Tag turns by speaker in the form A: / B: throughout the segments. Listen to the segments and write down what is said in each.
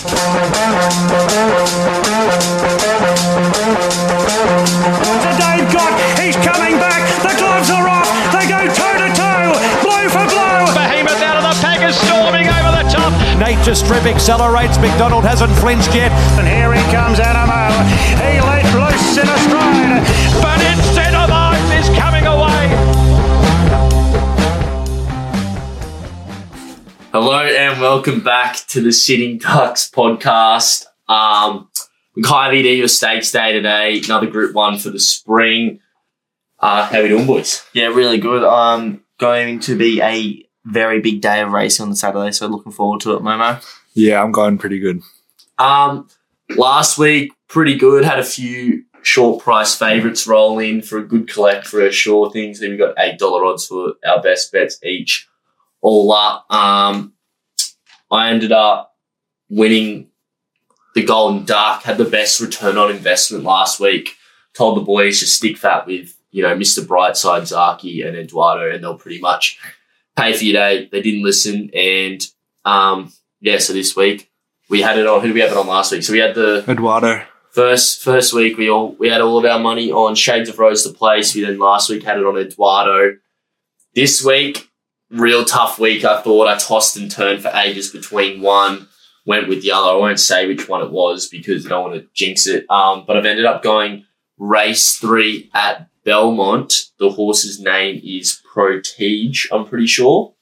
A: to Dave Gott. He's coming back. The gloves are off. They go toe to toe, blow for blow.
B: Behemoth out of the pack is storming over the top.
C: Nature Strip accelerates. McDonald hasn't flinched yet.
A: And here he comes, Anamoe. He let loose in a stride.
B: But instead of Oath is coming away.
D: Hello and welcome back to the Sitting Ducks podcast. Um, Makybe Diva Stakes Day today, another Group One for the spring. Uh, how we doing, boys?
E: Yeah, really good. Um, going to be a very big day of racing on the Saturday, so looking forward to it, Momo.
F: Yeah, I'm going pretty good.
D: Um, last week, pretty good. Had a few short price favourites roll in for a good collect for our sure things. Then we got eight dollar odds for our best bets each, all up. Um, I ended up winning the Golden Duck. Had the best return on investment last week. Told the boys to stick fat with you know Mr. Brightside, Zaaki, and Eduardo, and they'll pretty much pay for your day. They didn't listen, and um, yeah. So this week we had it on. Who did we have it on last week? So we had the
F: Eduardo.
D: First first week we all we had all of our money on Shades of Rose to place. We then last week had it on Eduardo. This week, real tough week. I thought I tossed and turned for ages between one, went with the other. I won't say which one it was because I don't want to jinx it. Um, but I've ended up going race three at Belmont. The horse's name is Protige, I'm pretty sure.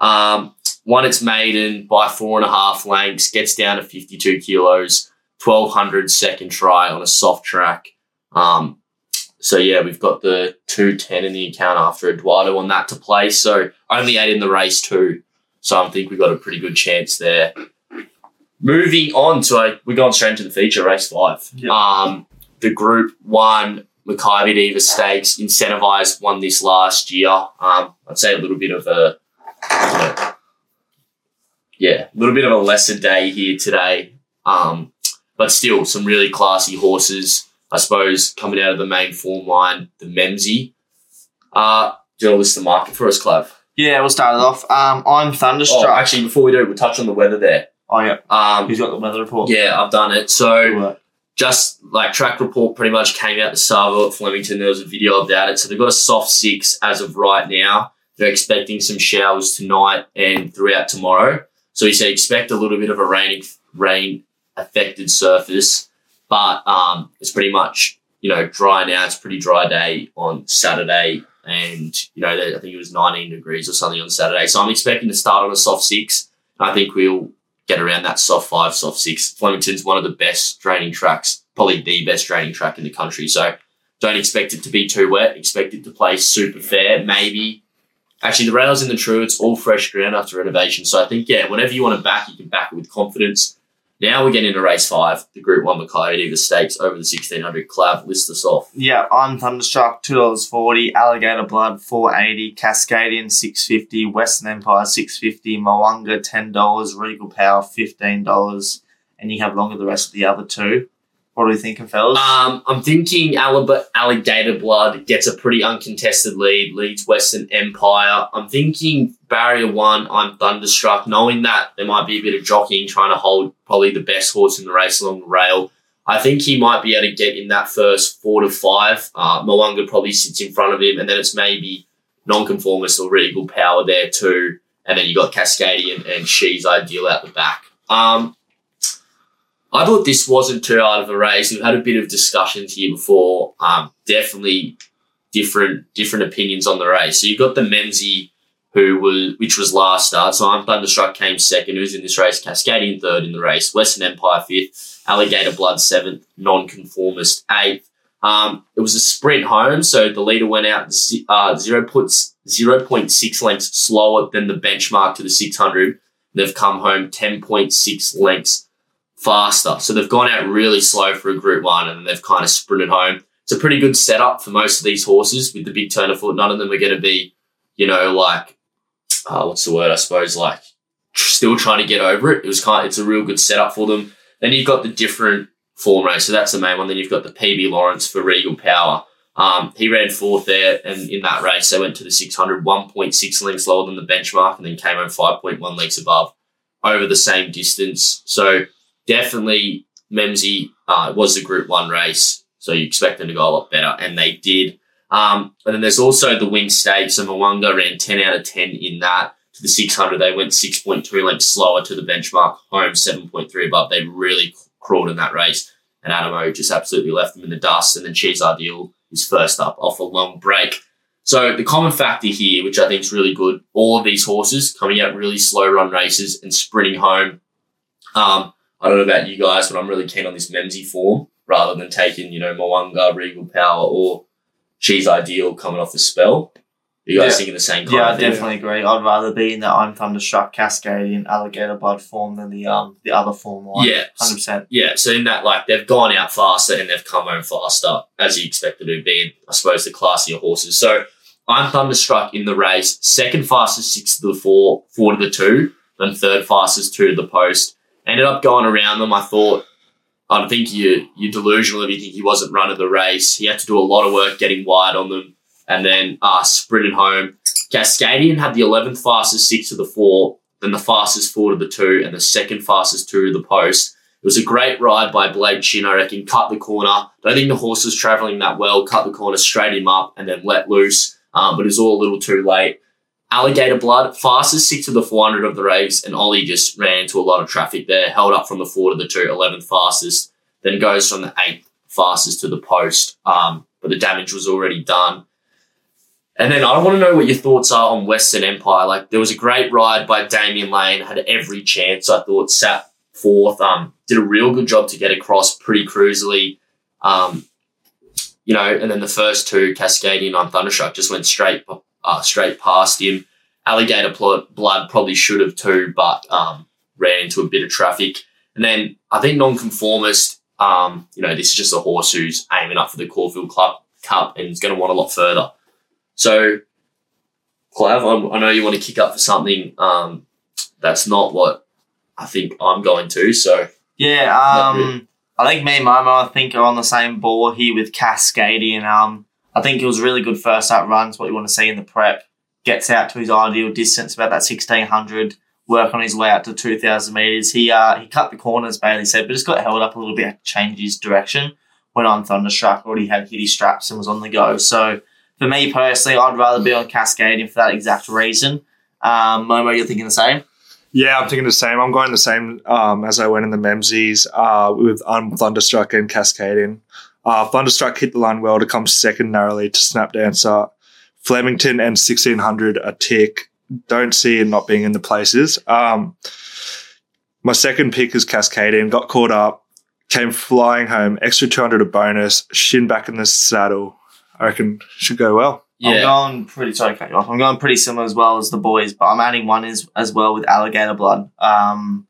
D: Um, won its maiden by four and a half lengths, gets down to 52 kilos. 1200 second try on a soft track. Um, so yeah, we've got the 210 in the account after Eduardo on that to play. So only eight in the race too. So I think we've got a pretty good chance there. Moving on to a, we're going straight into the feature, race five.
E: Yep.
D: Um, the group one, Makybe Diva Stakes, Incentivise won this last year. Um, I'd say a little bit of a, you know, yeah, a little bit of a lesser day here today. Um, but still some really classy horses. I suppose coming out of the main form line, the Memsie. Uh, do you want to list the market for us, Clav?
E: Yeah, we'll start it off. Um, I'm
D: Oh,
E: thunderstruck.
D: actually, before we do, we'll touch on the weather there.
E: Oh, yeah.
D: Um,
E: Who's got the weather report?
D: yeah, I've done it. So just like track report pretty much came out the Savo at Flemington. There was a video about it. So they've got a soft six as of right now. They're expecting some showers tonight and throughout tomorrow. So he said expect a little bit of a rain rain affected surface, but um, it's pretty much you know dry now. It's a pretty dry day on Saturday, and you know I think it was 19 degrees or something on Saturday. So I'm expecting to start on a soft six. I think we'll get around that soft five, soft six. Flemington's one of the best draining tracks, probably the best draining track in the country. So don't expect it to be too wet. Expect it to play super fair. Maybe actually the rails in the true, it's all fresh ground after renovation. So I think yeah, whenever you want to back, you can back it with confidence. Now we're getting into race five, the Group One Makybe Diva stakes over the sixteen hundred. Clav, list us off.
E: Yeah, I'm thunderstruck. Two dollars forty. Alligator blood four eighty. Cascadian six fifty. Western Empire six fifty. Moanga ten dollars. Regal Power fifteen dollars. And you have longer the rest of the other two. What are we thinking, fellas?
D: Um, I'm thinking Alligator Blood gets a pretty uncontested lead, leads Western Empire. I'm thinking Barrier One, I'm thunderstruck, knowing that there might be a bit of jockeying trying to hold probably the best horse in the race along the rail. I think he might be able to get in that first four to five. Uh, probably sits in front of him, and then it's maybe nonconformist or regal power there too. And then you got Cascadian and She's Ideal out the back. Um, I thought this wasn't too hard of a race. We've had a bit of discussions here before. Um, definitely different different opinions on the race. So you've got the Memsie, who was which was last start. So I'm Thunderstruck came second. Who's in this race? Cascadian third in the race. Western Empire fifth. Alligator Blood seventh. Nonconformist eighth. Um, it was a sprint home, so the leader went out uh, 0.6 lengths slower than the benchmark to the 600. They've come home 10.6 lengths faster. So they've gone out really slow for a group one and they've kind of sprinted home. It's a pretty good setup for most of these horses with the big turn of foot. None of them are going to be, you know, like, uh, what's the word? I suppose like still trying to get over it. It was kind of, it's a real good setup for them. Then you've got the different form race. So that's the main one. Then you've got the PB Lawrence for Regal Power. Um, he ran fourth there, and in that race, they went to the 600, 1.6 lengths lower than the benchmark, and then came home 5.1 lengths above over the same distance. So definitely Memsie uh, was the Group One race, so you expect them to go a lot better, and they did. Um, and then there's also the Winx Stakes, and Mwanga ran 10 out of 10 in that. To the 600, they went 6.3 lengths slower to the benchmark, home 7.3 above. They really crawled in that race, and Anamoe just absolutely left them in the dust. And then Cheese Ideal is first up off a long break. So the common factor here, which I think is really good, all of these horses coming out really slow run races and sprinting home. Um, I don't know about you guys, but I'm really keen on this Memsie form rather than taking, you know, Mwanga, Regal Power, or She's Ideal coming off the spell. You guys
E: Yeah.
D: thinking the same kind
E: Yeah, I definitely agree. I'd rather be in the I'm Thunderstruck Cascadian Alligator Blood form than the um the other form one.
D: Yeah.
E: hundred percent.
D: Yeah, so in that, like, they've gone out faster and they've come home faster, as you expected to be, I suppose, the classier horses. So I'm thunderstruck in the race. Second fastest, six to the four, four to the two, then third fastest, two to the post. Ended up going around them. I thought, I think you, you're delusional if you think he wasn't running the race. He had to do a lot of work getting wide on them and then uh, sprinted home. Cascadian had the 11th fastest, six to the four, then the fastest four to the two, and the second fastest two to the post. It was a great ride by Blake Shinn, I reckon. Cut the corner. Don't think the horse was travelling that well. Cut the corner, straight him up, and then let loose. Um, but it was all a little too late. Alligator Blood, fastest six to the 400 of the race, and Ollie just ran into a lot of traffic there. Held up from the four to the two, 11th fastest. Then goes from the eighth fastest to the post. Um, but the damage was already done. And then I want to know what your thoughts are on Western Empire. Like there was a great ride by Damian Lane, had every chance. I thought sat fourth. Um, did a real good job to get across pretty cruisily. Um, you know, and then the first two, Cascadian on Thunderstruck, just went straight uh, straight past him. Alligator Blood probably should have too, but um, ran into a bit of traffic. And then I think Nonconformist, um, you know, this is just a horse who's aiming up for the Caulfield Club Cup and is going to want a lot further. So, Clav, I'm, I know you want to kick up for something. Um, that's not what I think I'm going to. So,
E: Yeah, um, I think me and Momo, I think, are on the same ball here with Cascadian. Um, I think it was really good first up runs, what you want to see in the prep. Gets out to his ideal distance, about that 1600, work on his way out to 2000 metres. He uh, he cut the corners, Bailey said, but just got held up a little bit, had to change his direction. Went on Thunderstruck, already had hit his straps and was on the go. So for me personally, I'd rather be on Cascadian for that exact reason. Um, Momo, you're thinking the same?
F: Yeah, I'm thinking the same. I'm going the same um, as I went in the Memsies uh, with um, Thunderstruck and Cascadian. Uh, Thunderstruck hit the line well to come second narrowly to Snapdancer. Flemington and 1600 a tick. Don't see it not being in the places. Um, my second pick is Cascadian. Got caught up, came flying home. Extra 200 a bonus. Shinn back in the saddle. I reckon should go well. Yeah.
E: I'm
D: yeah.
E: going pretty sorry cut you off. I'm going pretty similar as well as the boys, but I'm adding one as as well with alligator blood. Um,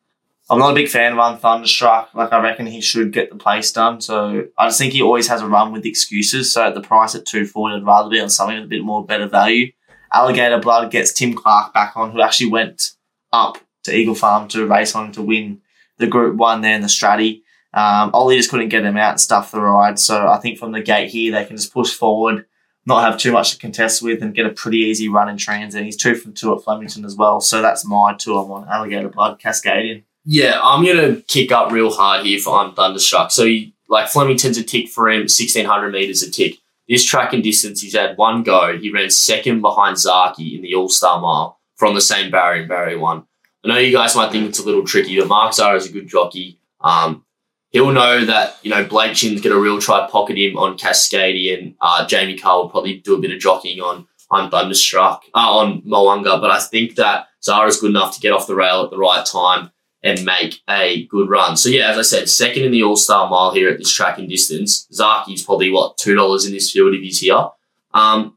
E: I'm not a big fan of on Thunderstruck. Like I reckon he should get the place done. So I just think he always has a run with excuses. So at the price at two forty, I'd rather be on something with a bit more better value. Alligator blood gets Tim Clark back on, who actually went up to Eagle Farm to race on to win the Group One there in the Stratty. Um, Ollie just couldn't get him out and stuff the ride. So I think from the gate here, they can just push forward not have too much to contest with and get a pretty easy run in transit. He's two from two at Flemington as well. So that's my two. I'm on Alligator Blood, Cascadian.
D: Yeah, I'm gonna kick up real hard here for I'm thunderstruck. So he, like Flemington's a tick for him, sixteen hundred meters a tick. This track and distance, he's had one go. He ran second behind Zaaki in the All Star Mile from the same barrier and Barrier One. I know you guys might think it's a little tricky, but Mark Zahra is a good jockey. Um, he'll know that you know Blake Shinn's gonna real try pocket him on Cascadian. Uh, Jamie Kah will probably do a bit of jockeying on on Thunderstruck uh, on Moanga, but I think that Zahra's good enough to get off the rail at the right time and make a good run. So yeah, as I said, second in the All Star Mile here at this track and distance. Zaaki's probably what two dollars in this field if he's here. Um,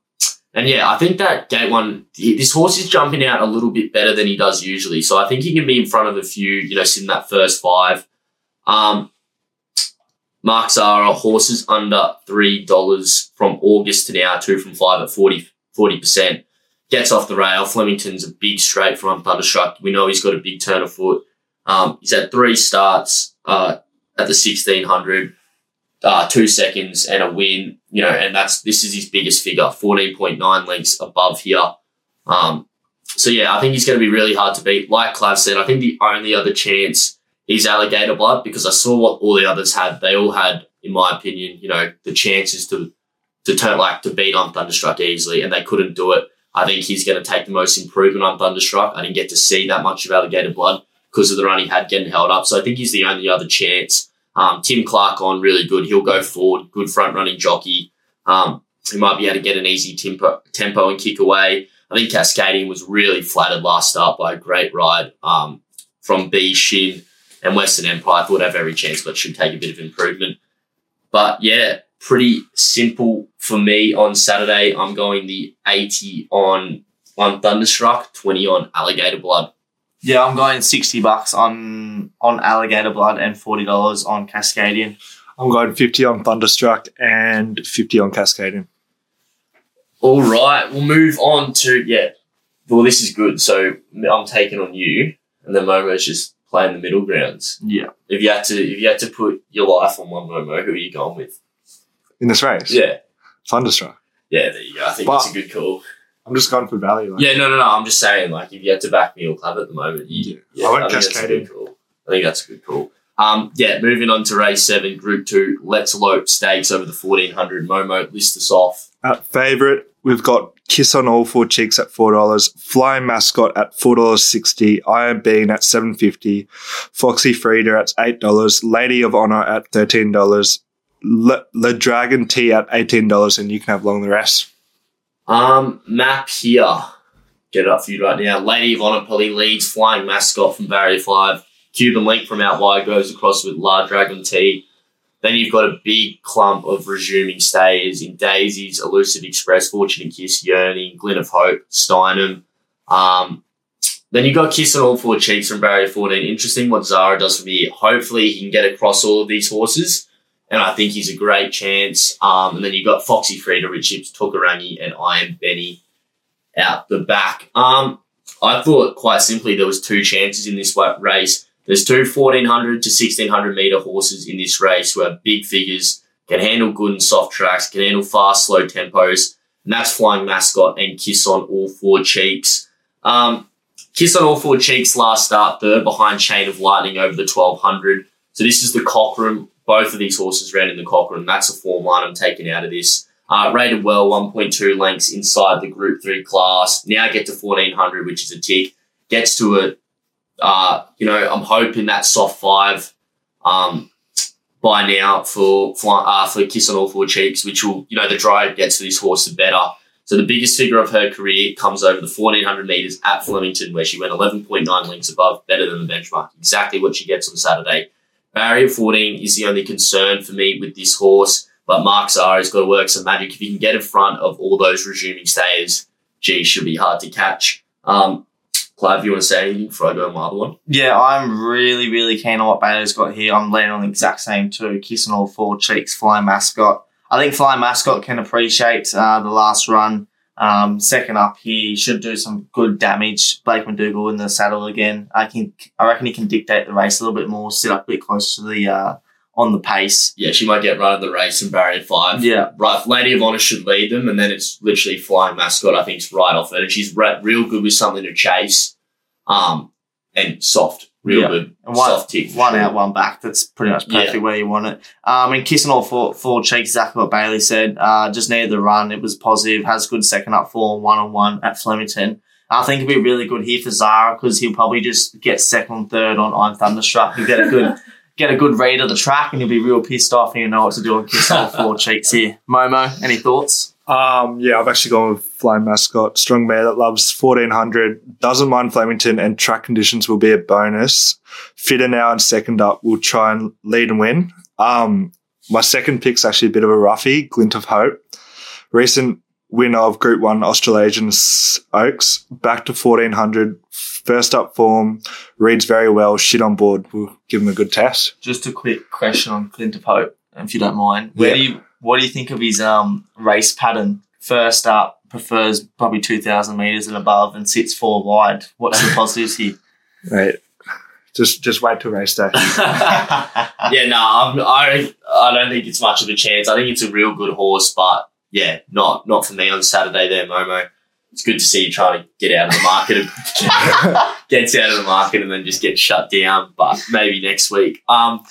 D: and yeah, I think that gate one, this horse is jumping out a little bit better than he does usually. So I think he can be in front of a few, you know, sitting that first five. Um, Mark Zahra, horses under $3 from August to now, two from five at 40, 40%. Gets off the rail. Flemington's a big straight from Thunderstruck. We know he's got a big turn of foot. Um, he's had three starts uh, at the 1600, uh, two seconds and a win. You know, and that's this is his biggest figure, 14.9 lengths above here. Um, so yeah, I think he's going to be really hard to beat. Like Clav said, I think the only other chance is Alligator Blood because I saw what all the others had. They all had, in my opinion, you know, the chances to to turn like to beat on Thunderstruck easily, and they couldn't do it. I think he's going to take the most improvement on Thunderstruck. I didn't get to see that much of Alligator Blood because of the run he had getting held up. So I think he's the only other chance. Um, Tim Clark on really good. He'll go forward. Good front running jockey. Um, he might be able to get an easy tempo, tempo and kick away. I think Cascadian was really flattered last start by a great ride um, from B Shinn and Western Empire. Thought have every chance, but should take a bit of improvement. But yeah, pretty simple for me on Saturday. I'm going the 80 on on Thunderstruck, 20 on Alligator Blood.
E: Yeah, I'm going sixty bucks on on alligator blood and forty dollars on Cascadian.
F: I'm going 50 on Thunderstruck and 50 on Cascadian.
D: All right, we'll move on to yeah. Well, this is good. So I'm taking on you, and then Momo's just playing the middle grounds.
E: Yeah.
D: If you had to, if you had to put your life on one Momo, who are you going with?
F: In this race,
D: Yeah,
F: Thunderstruck.
D: yeah. There you go. I think
F: But-
D: it's a good call.
F: I'm just going for value. Like.
D: Yeah, no, no, no. I'm just saying, like, if you had to back me or club at the moment, you,
F: Yeah. I went
D: think that's a
F: Cascadian.
D: I think that's a good call. Um, yeah, moving on to race seven, group two. Let's Elope stakes over the 1400. Momo, list us off.
F: At favourite, we've got Kiss on All Four Cheeks at four dollars, Flying Mascot at four dollars sixty, Iron Bean at seven fifty, Foxy Frida at eight dollars, Lady of Honor at thirteen dollars, Le, Le Dragon Tea at eighteen dollars, and you can have long the rest.
D: Um, map here. Get it up for you right now. Lady of probably leads Flying Mascot from Barrier 5. Cuban Link from out wide goes across with La Dragon T. Then you've got a big clump of resuming stayers in Daisies, Elusive Express, Fortune and Kiss, Yearning, Glint of Hope, Steinem. Um, then you've got Kiss on all four cheeks from Barrier 14. Interesting what Zahra does for me. Hopefully he can get across all of these horses. And I think he's a great chance. Um, and then you've got Foxy Frida, Rich Chips, Tokarangi, and Iron Benny out the back. Um, I thought quite simply there was two chances in this race. There's two 1400 to 1600 meter horses in this race who have big figures, can handle good and soft tracks, can handle fast, slow tempos. And that's Flying Mascot and Kiss on all four cheeks. Um, Kiss on all four cheeks last start third behind Chain of Lightning over the 1200. So this is the Cockram. Both of these horses ran in the Cockram. That's a form line I'm taking out of this. Uh, rated well, 1.2 lengths inside the Group 3 class. Now get to 1400, which is a tick. Gets to a, uh, you know, I'm hoping that soft five um, by now for uh, for Kiss on All Four Cheeks, which will, you know, the drive gets to this horse the better. So the biggest figure of her career comes over the 1400 metres at Flemington, where she went 11.9 lengths above, better than the benchmark. Exactly what she gets on Saturday. Barrier 14 is the only concern for me with this horse, but Mark Zahra's got to work some magic. If he can get in front of all those resuming stayers, gee, should be hard to catch. Um, Clive, you want to say anything before I go on?
E: Yeah, I'm really, really keen on what Bailey's got here. I'm leaning on the exact same two. Kissing all four cheeks, Flying Mascot. I think Flying Mascot can appreciate uh, the last run. Um, second up, he should do some good damage. Blake McDougall in the saddle again. I can, I reckon he can dictate the race a little bit more, sit up a bit closer to the uh, on the pace.
D: Yeah, she might get run of the race in Barrier 5.
E: Yeah,
D: Right, Lady of Honor should lead them, and then it's literally Flying Mascot, I think, is right off it. And she's re- real good with something to chase um, and soft. Real
E: Yeah.
D: good.
E: And one,
D: soft tick.
E: one
D: sure.
E: out, one back. That's pretty much perfect
D: Yeah.
E: where you want it. Um, and kissing all four, four cheeks, exactly what Bailey said. Uh, just needed the run. It was positive. Has good second up form, one on one at Flemington. I think it'd be really good here for Zahra because he'll probably just get second third on I'm Thunderstruck. He'll get a good get a good read of the track and he'll be real pissed off and he'll know what to do on kiss all four cheeks here. Momo, any thoughts?
F: Um, yeah, I've actually gone with Flying Mascot, strong mare that loves 1400, doesn't mind Flemington, and track conditions will be a bonus. Fitter now and second up will try and lead and win. Um, my second pick's actually a bit of a roughie, Glint of Hope. Recent winner of Group 1 Australasian Oaks, back to 1400, first up form, reads very well, shit on board. We'll give him a good test.
E: Just a quick question on Glint of Hope, if you don't mind. Where
F: Yeah.
E: do you what do you think of his um race pattern? First up, prefers probably two thousand meters and above, and sits four wide. What's the positives here?
F: Right. Just, just wait till race day.
D: yeah, no, I'm, I I don't think it's much of a chance. I think it's a real good horse, but yeah, not not for me on Saturday there, Momo. it's good to see you trying to get out of the market and gets out of the market and then just get shut down. But maybe next week. Um,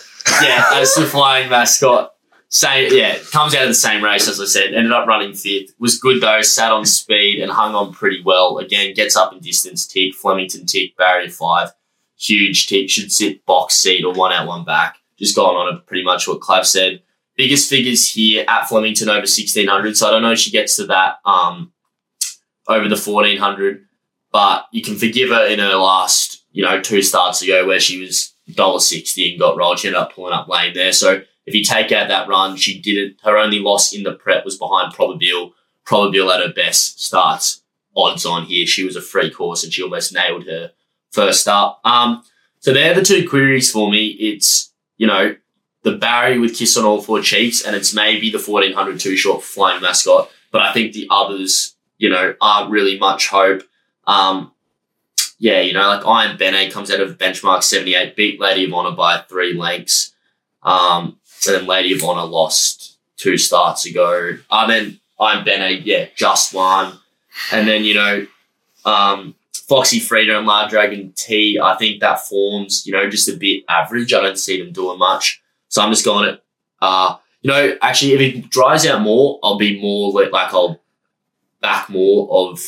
D: yeah, as the flying mascot, same yeah, comes out of the same race as I said. Ended up running fifth. Was good though. Sat on speed and hung on pretty well. Again, gets up in distance. Tick Flemington tick barrier five. Huge tick should sit box seat or one out one back. Just going on a pretty much what Clav said. Biggest figures here at Flemington over sixteen hundred. So I don't know if she gets to that um over the fourteen hundred, but you can forgive her in her last you know two starts ago where she was dollar sixty and got rolled. She ended up pulling up lane there. So if you take out that run, she didn't. Her only loss in the prep was behind Probabeel. Probabeel at her best starts odds on here. She was a free course and she almost nailed her first start. Um, so they're the two queries for me. It's you know the Barry with kiss on all four cheeks, and it's maybe the fourteen hundred too short flying mascot. But I think the others, you know, aren't really much hope. Um, yeah, you know, like Iron Bene comes out of benchmark 78, beat Lady of Honor by three lengths. Um, then Lady of Honor lost two starts ago. Uh, then Iron Bene, yeah, just one. And then, you know, um, Foxy Frida and La Dragon T, I think that forms, you know, just a bit average. I don't see them doing much. So I'm just going it. Uh, you know, actually, if it dries out more, I'll be more like, like I'll back more of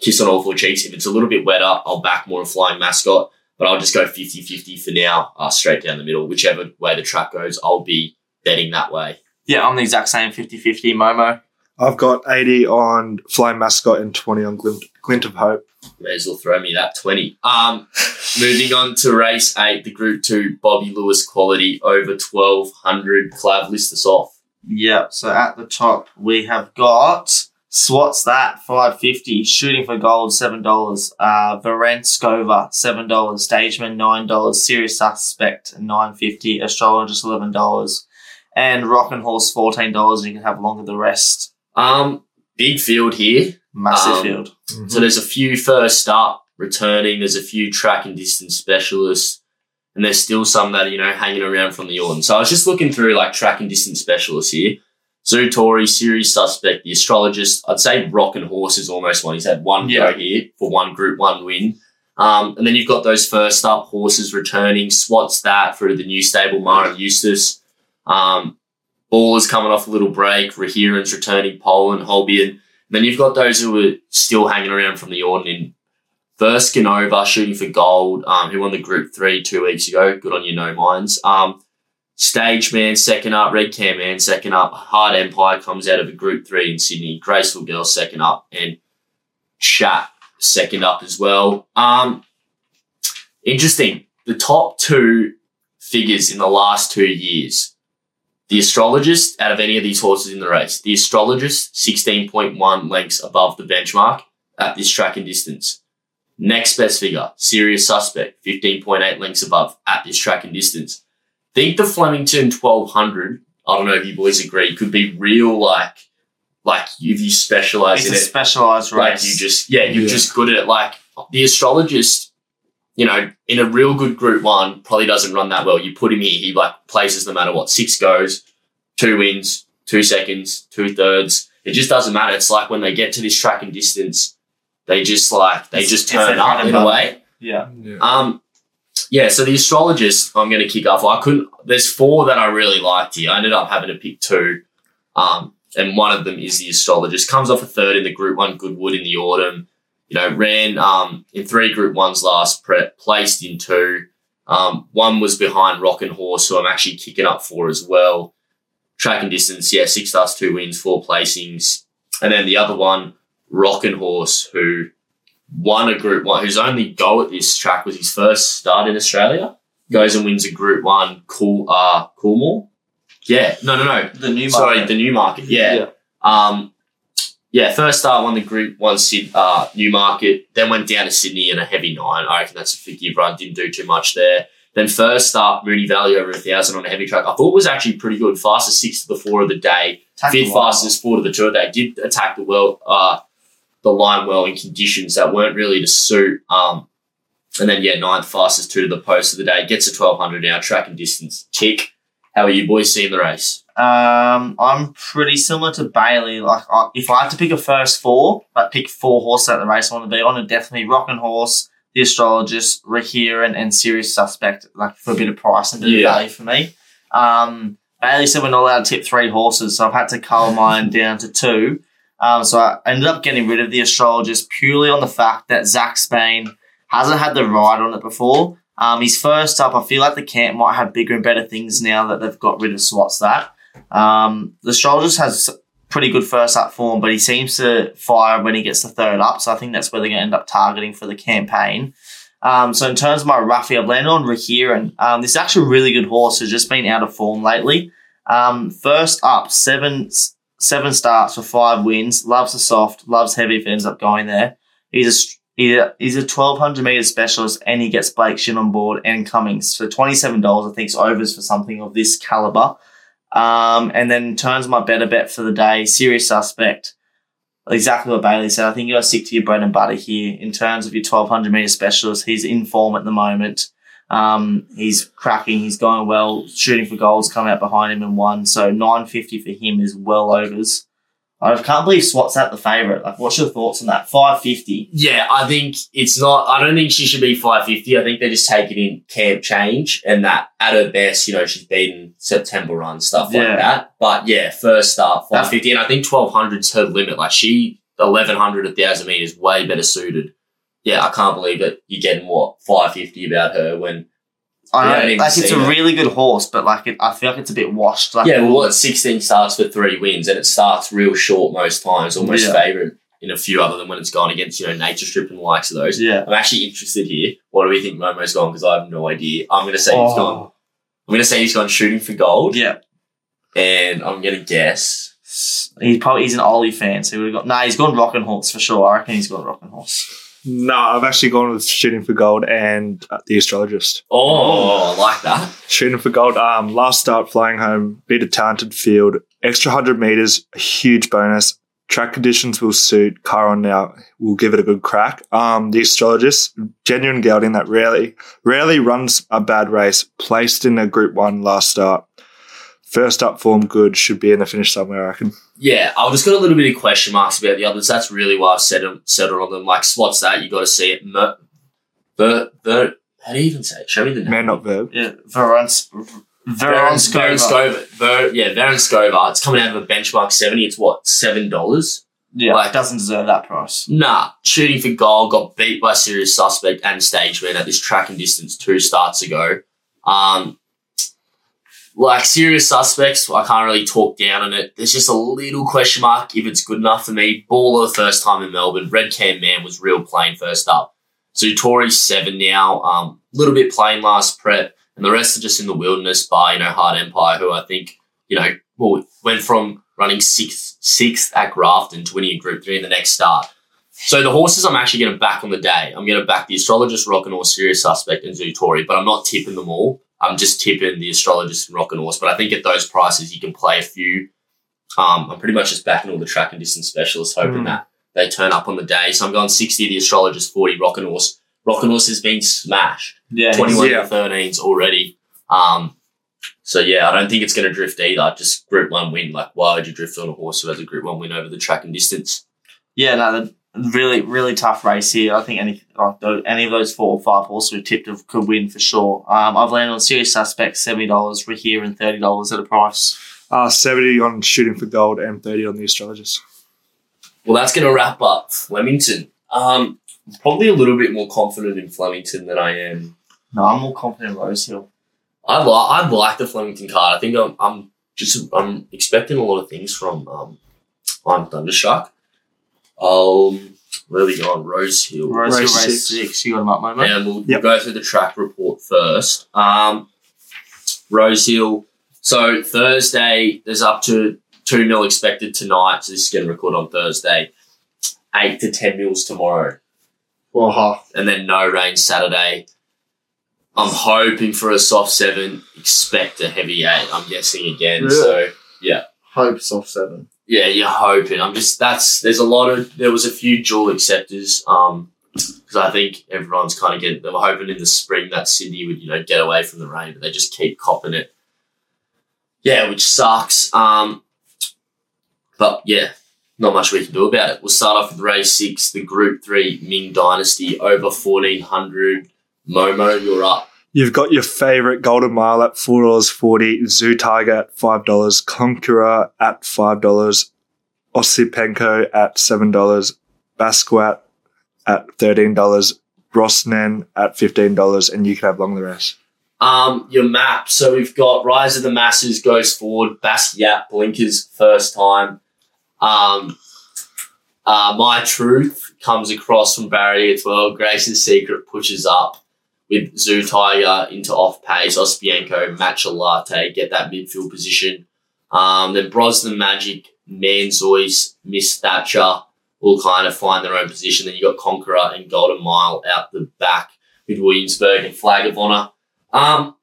D: Kiss on All Four Cheeks. If it's a little bit wetter, I'll back more of Flying Mascot, but I'll just go 50 50 for now, uh, straight down the middle. Whichever way the track goes, I'll be betting that way.
E: Yeah, I'm the exact same 50-50 Momo.
F: I've got 80 on Flying Mascot and 20 on Glint, Glint of Hope.
D: May as well throw me that 20. Um, moving on to race eight, the Group Two, Bobby Lewis quality over 1200. Clav, list us off.
E: Yep. So at the top we have got Swats that five fifty, shooting for gold seven dollars. Uh, Varenskova seven dollars, Stageman nine dollars, Serious Suspect nine fifty, Astrologist eleven dollars, and Rockin' Horse fourteen dollars. You can have longer the rest.
D: Um, big field here.
E: Massive
D: Um,
E: field.
D: So there's a few first up returning. There's a few track and distance specialists, and there's still some that are, you know hanging around from the autumn. So I was just looking through like track and distance specialists here. Zoo Tory, series suspect, the astrologist. I'd say Rock and Horse is almost one. He's had one
E: Yeah.
D: go here for one group, one win. Um, and then you've got those first up horses returning. Swats that for the new stable, Maher Eustace. Um, Ballers coming off a little break. Rahiran's returning, Poland, Holbein. Then you've got those who are still hanging around from the Orden in Verskanova shooting for gold, um, who won the Group 3 two weeks ago. Good on you, no minds. Um, Stage Man second up, Red Cam Man second up, Hard Empire comes out of a Group 3 in Sydney, Graceful Girl second up, and Chat second up as well. Um, interesting. The top two figures in the last two years the astrologist, out of any of these horses in the race, the astrologist, 16.1 lengths above the benchmark at this track and distance. Next best figure, serious suspect, 15.8 lengths above at this track and distance. Think the Flemington 1200, I don't know if you boys agree, could be real like, like if you specialize
E: It's
D: in
E: a
D: it
E: specialized
D: like
E: race.
D: you just yeah you're
F: Yeah.
D: just good at it like the astrologist you know in a real good group one probably doesn't run that well you put him here he like places no matter what six goes two wins two seconds two thirds it just doesn't matter it's like when they get to this track and distance they just like they
E: It's-
D: just turn
E: their
D: up
E: bread
D: in a
E: butter.
D: way
E: yeah.
D: um, yeah, so the astrologist I'm going to kick off. I couldn't. There's four that I really liked here. I ended up having to pick two, um, and one of them is the astrologist. Comes off a third in the Group One Goodwood in the autumn. You know, ran um, in three Group Ones last prep, placed in two. Um, one was behind Rock and Horse, who I'm actually kicking up for as well. Track and distance, yeah, six starts, two wins, four placings, and then the other one, Rock and Horse, who won a Group One, whose only goal at this track was his first start in Australia. Goes and wins a Group One, cool, uh, Coolmore. Yeah, no, no, no.
E: The new
D: Sorry,
E: market.
D: the new market. Yeah.
E: Yeah.
D: Um, yeah, first start won the Group One Syd, uh, Newmarket, then went down to Sydney in a heavy nine. I reckon that's a forgive run. Didn't do too much there. Then first start Moonee Valley over a thousand on a heavy track. I thought was actually pretty good. Fastest six to the four of the day fifth
E: line.
D: fastest four to the tour. They did attack the well, uh, the line well in conditions that weren't really to suit. Um, and then yeah, ninth fastest two to the post of the day gets a twelve hundred now track and distance tick. How are you boys seeing the race?
E: Um, I'm pretty similar to Bailey. Like, I, if I had to pick a first four, like pick four horses at the race I want to be on, it definitely Rockin' Horse, the Astrologist, Rahiran, and Serious Suspect. Like for a bit of price and a bit
D: Yeah.
E: of value for me. Um, Bailey said we're not allowed to tip three horses, so I've had to cull mine down to two. Um, so I ended up getting rid of the Astrologist purely on the fact that Zac Spain hasn't had the ride on it before. Um, he's first up. I feel like the camp might have bigger and better things now that they've got rid of Swats that. Um, the Astrologist has pretty good first up form, but he seems to fire when he gets the third up. So I think that's where they're going to end up targeting for the campaign. Um, so in terms of my roughie, I've landed on Rahiran. Um, this is actually a really good horse who's just been out of form lately. Um, first up, seven seven starts for five wins. Loves the soft, loves heavy if ends up going there. He's a he's a, twelve hundred meter specialist, and he gets Blake Shinn on board and Cummings for twenty seven dollars. I think it's overs for something of this caliber. Um, and then turns my better bet for the day, serious suspect. Exactly what Bailey said. I think you got to stick to your bread and butter here. In terms of your 1200 meter specialist, he's in form at the moment. Um, he's cracking. He's going well. Shooting for goals, coming out behind him and one. So 950 for him is well overs. I can't believe Swat's at the favourite. Like, what's your thoughts on that? 550.
D: Yeah, I think it's not. I don't think she should be five fifty. I think they're just taking in camp change, and that at her best, you know, she's beaten September run stuff like
E: Yeah.
D: that. But yeah, first start five fifty, and I think twelve hundred's her limit. Like she eleven hundred a thousand meters way better suited. Yeah, I can't believe that you're getting what five fifty about her when
E: I
D: I
E: know, like, it's a
D: that.
E: really good horse, but like, it, I feel like it's a bit washed. Like,
D: yeah, well, what sixteen starts for three wins, and it starts real short most times, almost
E: Yeah.
D: favourite in a few other than when it's gone against you know Nature Strip and the likes of those.
E: Yeah.
D: I'm actually interested here. What do we think Momo's gone? Because I have no idea. I'm going to say he's gone.
E: Oh,
D: I'm going to say he's gone shooting for gold,
E: yeah.
D: and I'm going to guess.
E: He's probably he's an Ollie fan, so he would have got. Nah, he's gone Rockin' Horse for sure. I reckon he's gone Rockin' Horse.
F: No, I've actually gone with shooting for gold and uh, the astrologist.
D: Oh, I like that.
F: Shooting for gold. Um, last start flying home, beat a talented field, extra hundred meters, a huge bonus. Track conditions will suit. Car on now will give it a good crack. Um, the astrologist, genuine gelding that rarely, rarely runs a bad race. Placed in a Group One last start. First up form good should be in the finish somewhere. I reckon.
D: Yeah, I've just got a little bit of question marks about the others. That's really why I've settled, settled on them. Like, what's that? You got to see it. Mer, ver, ver, how do you even say it? Show me the name.
F: Man, not verb.
E: Yeah, Veron
D: Veron
E: Veron
D: Skova. Ver, yeah, Veron Skova. It's coming out of a benchmark 70. It's what, $7?
E: Yeah,
D: Like-
E: doesn't deserve that price.
D: Nah, shooting for goal, got beat by serious suspect and stageman at this track and distance two starts ago. Um, like serious suspects, I can't really talk down on it. There's just a little question mark if it's good enough for me. Baller the first time in Melbourne. Red Cam Man was real plain first up. Zutori's seven now. Um, little bit plain last prep, and the rest are just in the wilderness by you know Hard Empire, who I think you know well, went from running sixth sixth at Grafton to winning a Group Three in the next start. So the horses I'm actually going to back on the day. I'm going to back the astrologist, Rock and Horse, Serious Suspect, and Zutori, but I'm not tipping them all. I'm just tipping the astrologist and Rock and Horse. But I think at those prices, you can play a few. Um, I'm pretty much just backing all the track and distance specialists, hoping
E: Mm.
D: that they turn up on the day. So I'm going 60 the astrologist, 40 Rock and Horse. Rock and Horse has been smashed.
E: Yeah,
D: 21
F: Yeah.
D: to 13s already. Um, so yeah, I don't think it's going to drift either. Just Group One win. Like, why would you drift on a horse who has a Group One win over the track and distance?
E: yeah, no, the really really tough race here. I think any tho- any of those four or five horses we tipped have, could win for sure. Um, I've landed on serious suspects seventy dollars, Rahiran thirty dollars at a price.
F: Uh, 70 on shooting for gold and 30 on the astrologist.
D: Well, that's going to wrap up Flemington. Um, probably a little bit more confident in Flemington than I am.
E: No, I'm more confident in Rosehill.
D: I like I like the Flemington card. I think I'm, I'm just I'm expecting a lot of things from um, I'm Thunderstruck. Um, where are we going? Rose Hill.
E: Rosehill
F: Race
E: race
F: six.
E: six. You got them up, moment.
D: And we'll,
F: Yep.
D: we'll go through the track report first. Um, Rose Hill. So Thursday, there's up to two mil expected tonight. So this is getting recorded on Thursday. Eight to ten mils tomorrow,
E: Wow.
D: and then no rain Saturday. I'm hoping for a soft seven. Expect a heavy eight. I'm guessing again.
E: Really?
D: So yeah.
E: Hope soft seven.
D: Yeah, you're hoping. I'm just that's there's a lot of there was a few dual acceptors. Um, because I think everyone's kind of getting they were hoping in the spring that Sydney would you know get away from the rain, but they just keep copping it. Yeah, which sucks. Um, but yeah, not much we can do about it. We'll start off with race six, the Group Three Ming Dynasty over fourteen hundred. Momo, you're up.
F: You've got your favourite Golden Mile at four dollars forty, Zoo Tiger at five dollars, Conqueror at five dollars, Osipenko at seven dollars, Basquiat at thirteen dollars, Brosnan at fifteen dollars, and you can have long the rest.
D: Um, your map. So we've got Rise of the Masses goes forward. Basquiat blinkers first time. Um, uh, My Truth comes across from barrier 12. Grace's Secret pushes up with Zoo Tiger into off pace. Ospienko, Matcha Latte, get that midfield position. Um, then Brosnan Magic, Manzois, Miss Thatcher will kind of find their own position. Then you've got Conqueror and Golden Mile out the back with Williamsburg and Flag of Honour. Um,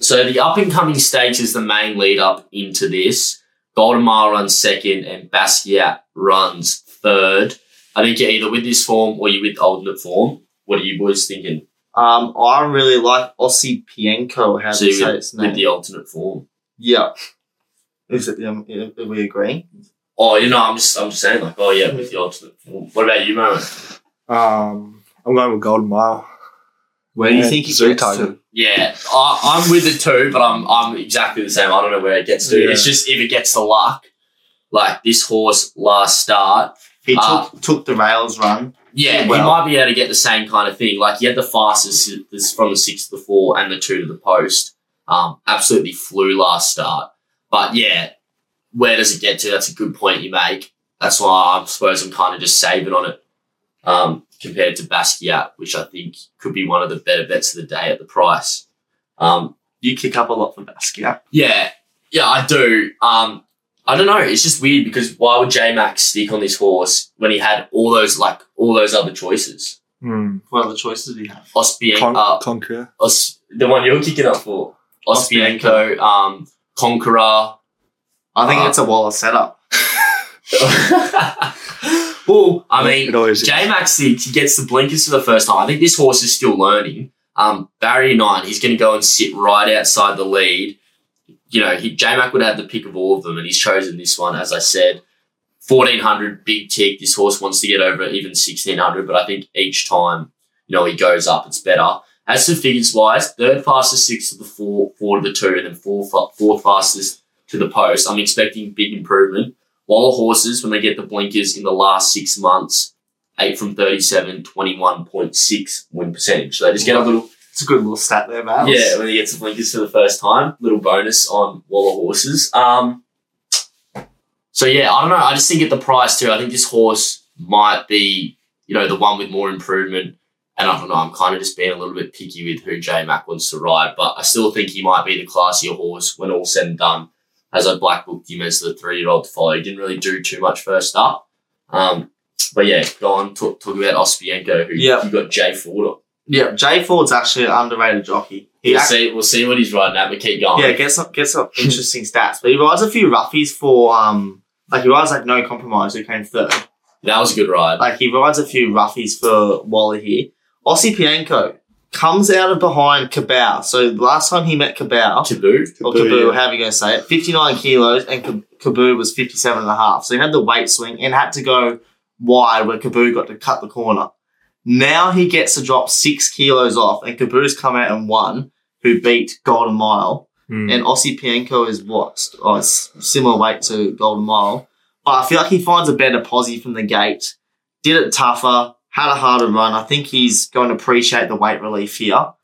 D: so the up and coming stakes is the main lead up into this. Golden Mile runs second and Basquiat runs third. I think you're either with this form or you're with alternate form. What are you boys thinking?
E: Um, I really like Ossie Pienko. How
D: So
E: do you say
D: you're
E: its
D: with the alternate form.
E: yeah. Is it? Um, are we agree?
D: Oh, you know, I'm just, I'm just saying, like, oh yeah, with the alternate form. What about you, Mo?
F: Um, I'm going with Golden Mile.
E: Where do you think it
F: Zoo
E: gets
F: Tiger.
E: to?
D: Yeah, I, I'm with it too, but I'm, I'm exactly the same. I don't know where it gets to.
F: Yeah.
D: It's just if it gets the luck, like this horse last start,
E: He
D: Uh,
E: took took the rails run.
D: Yeah,
E: Well-
D: might be able to get the same kind of thing. Like he had the fastest from the six to the four and the two to the post. Um, absolutely flew last start. But yeah, where does it get to? That's a good point you make. That's why I suppose I'm kind of just saving on it. Um, compared to Basquiat, which I think could be one of the better bets of the day at the price. Um,
E: You kick up a lot for Basquiat.
D: yeah, yeah, I do. Um, I don't know. It's just weird because why would J Mac stick on this horse when he had all those like all those other choices?
F: Hmm.
E: What other choices did he have?
D: Ospienko,
F: Con-
D: uh,
F: Conqueror.
D: Os- the one you're kicking up for, Ospienko, um, Conqueror.
E: I think
D: Uh,
E: it's a Waller setup.
D: well, I mean,
F: It.
D: J Mac he gets the blinkers for the first time. I think this horse is still learning. Um, barrier nine, he's going to go and sit right outside the lead. You know, he, J Mac would have the pick of all of them, and he's chosen this one, as I said. 1400, big tick. This horse wants to get over even 1600, but I think each time, you know, he goes up, it's better. As for figures wise, third fastest, six to the four, four to the two, and then fourth, fourth fastest to the post. I'm expecting big improvement. While the horses, when they get the blinkers in the last six months, 8 from 37, 21.6 win percentage. So they just get a little,
E: It's a good little stat there, Vals.
D: yeah, when he gets the blinkers for the first time, little bonus on Waller horses. Um, so yeah, I don't know. I just think at the price too, I think this horse might be, you know, the one with more improvement. And I don't know, I'm kind of just being a little bit picky with who J Mac wants to ride, but I still think he might be the classier horse when all said and done. As I black booked him as the three year old to follow. He didn't really do too much first up. Um, but yeah, go on, talk, talk about Ospienko, who
E: Yeah.
D: you got Jay Ford on.
E: Yeah, Jay Ford's actually an underrated jockey. He
D: We'll
E: act-
D: see, we'll see what he's riding at, but keep going.
E: yeah, get some get some interesting stats. But he rides a few roughies for um like he rides like no compromise who came third.
D: That was a good ride.
E: Like he rides a few roughies for Wally here. Ossie Pienko comes out of behind Cabal. So last time he met Cabal,
D: Taboo.
E: or
F: Kaboo,
E: Kaboo,
F: yeah.
E: however you going to say it, 59 kilos, and Kab- Kaboo was 57 and a half. So he had the weight swing and had to go wide where Kaboo got to cut the corner. Now he gets to drop six kilos off, and Kaboo's come out and won, who beat Golden Mile.
F: Hmm.
E: And Ossie Pienko is what? Oh, it's similar weight to Golden Mile. But I feel like he finds a better posse from the gate. Did it tougher, had a harder run. I think he's going to appreciate the weight relief here.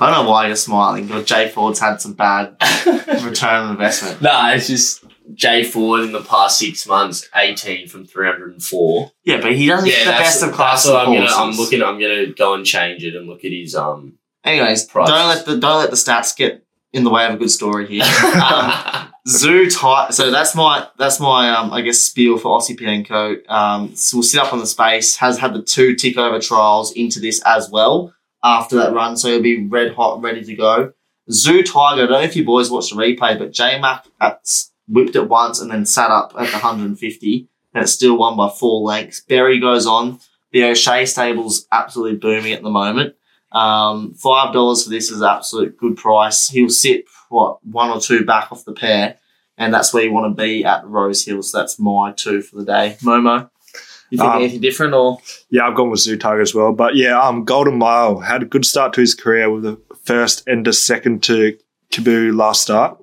E: I don't know why you're smiling, but Jay Ford's had some bad return on investment.
D: nah, it's just Jay Ford in the past six months, 18 from 304.
E: Yeah, but he doesn't get the best of class.
D: That's what I'm gonna. I'm looking. I'm gonna go and change it and look at his um.
E: Anyways,
D: Price.
E: don't let the don't let the stats get in the way of a good story here. um, Zoo tight. So that's my that's my um I guess spiel for Aussie Pienko. Um, so we'll sit up on the space. Has had the two tick over trials into this as well after that run, so he'll be red hot, ready to go. Zoo Tiger. I don't know if you boys watched the replay, but J Mac at, whipped it once and then sat up at the 150, and it still won by four lengths. Berry goes on. The O'Shea stable's absolutely booming at the moment. Um, five dollars for this is absolute good price. He'll sit what one or two back off the pair, and that's where you want to be at Rose Hill. So that's my two for the day. Momo, you think
F: Um,
E: anything different or?
F: Yeah, I've gone with Tiger as well. But yeah, um, Golden Mile had a good start to his career with the first and a second to Kabu last start.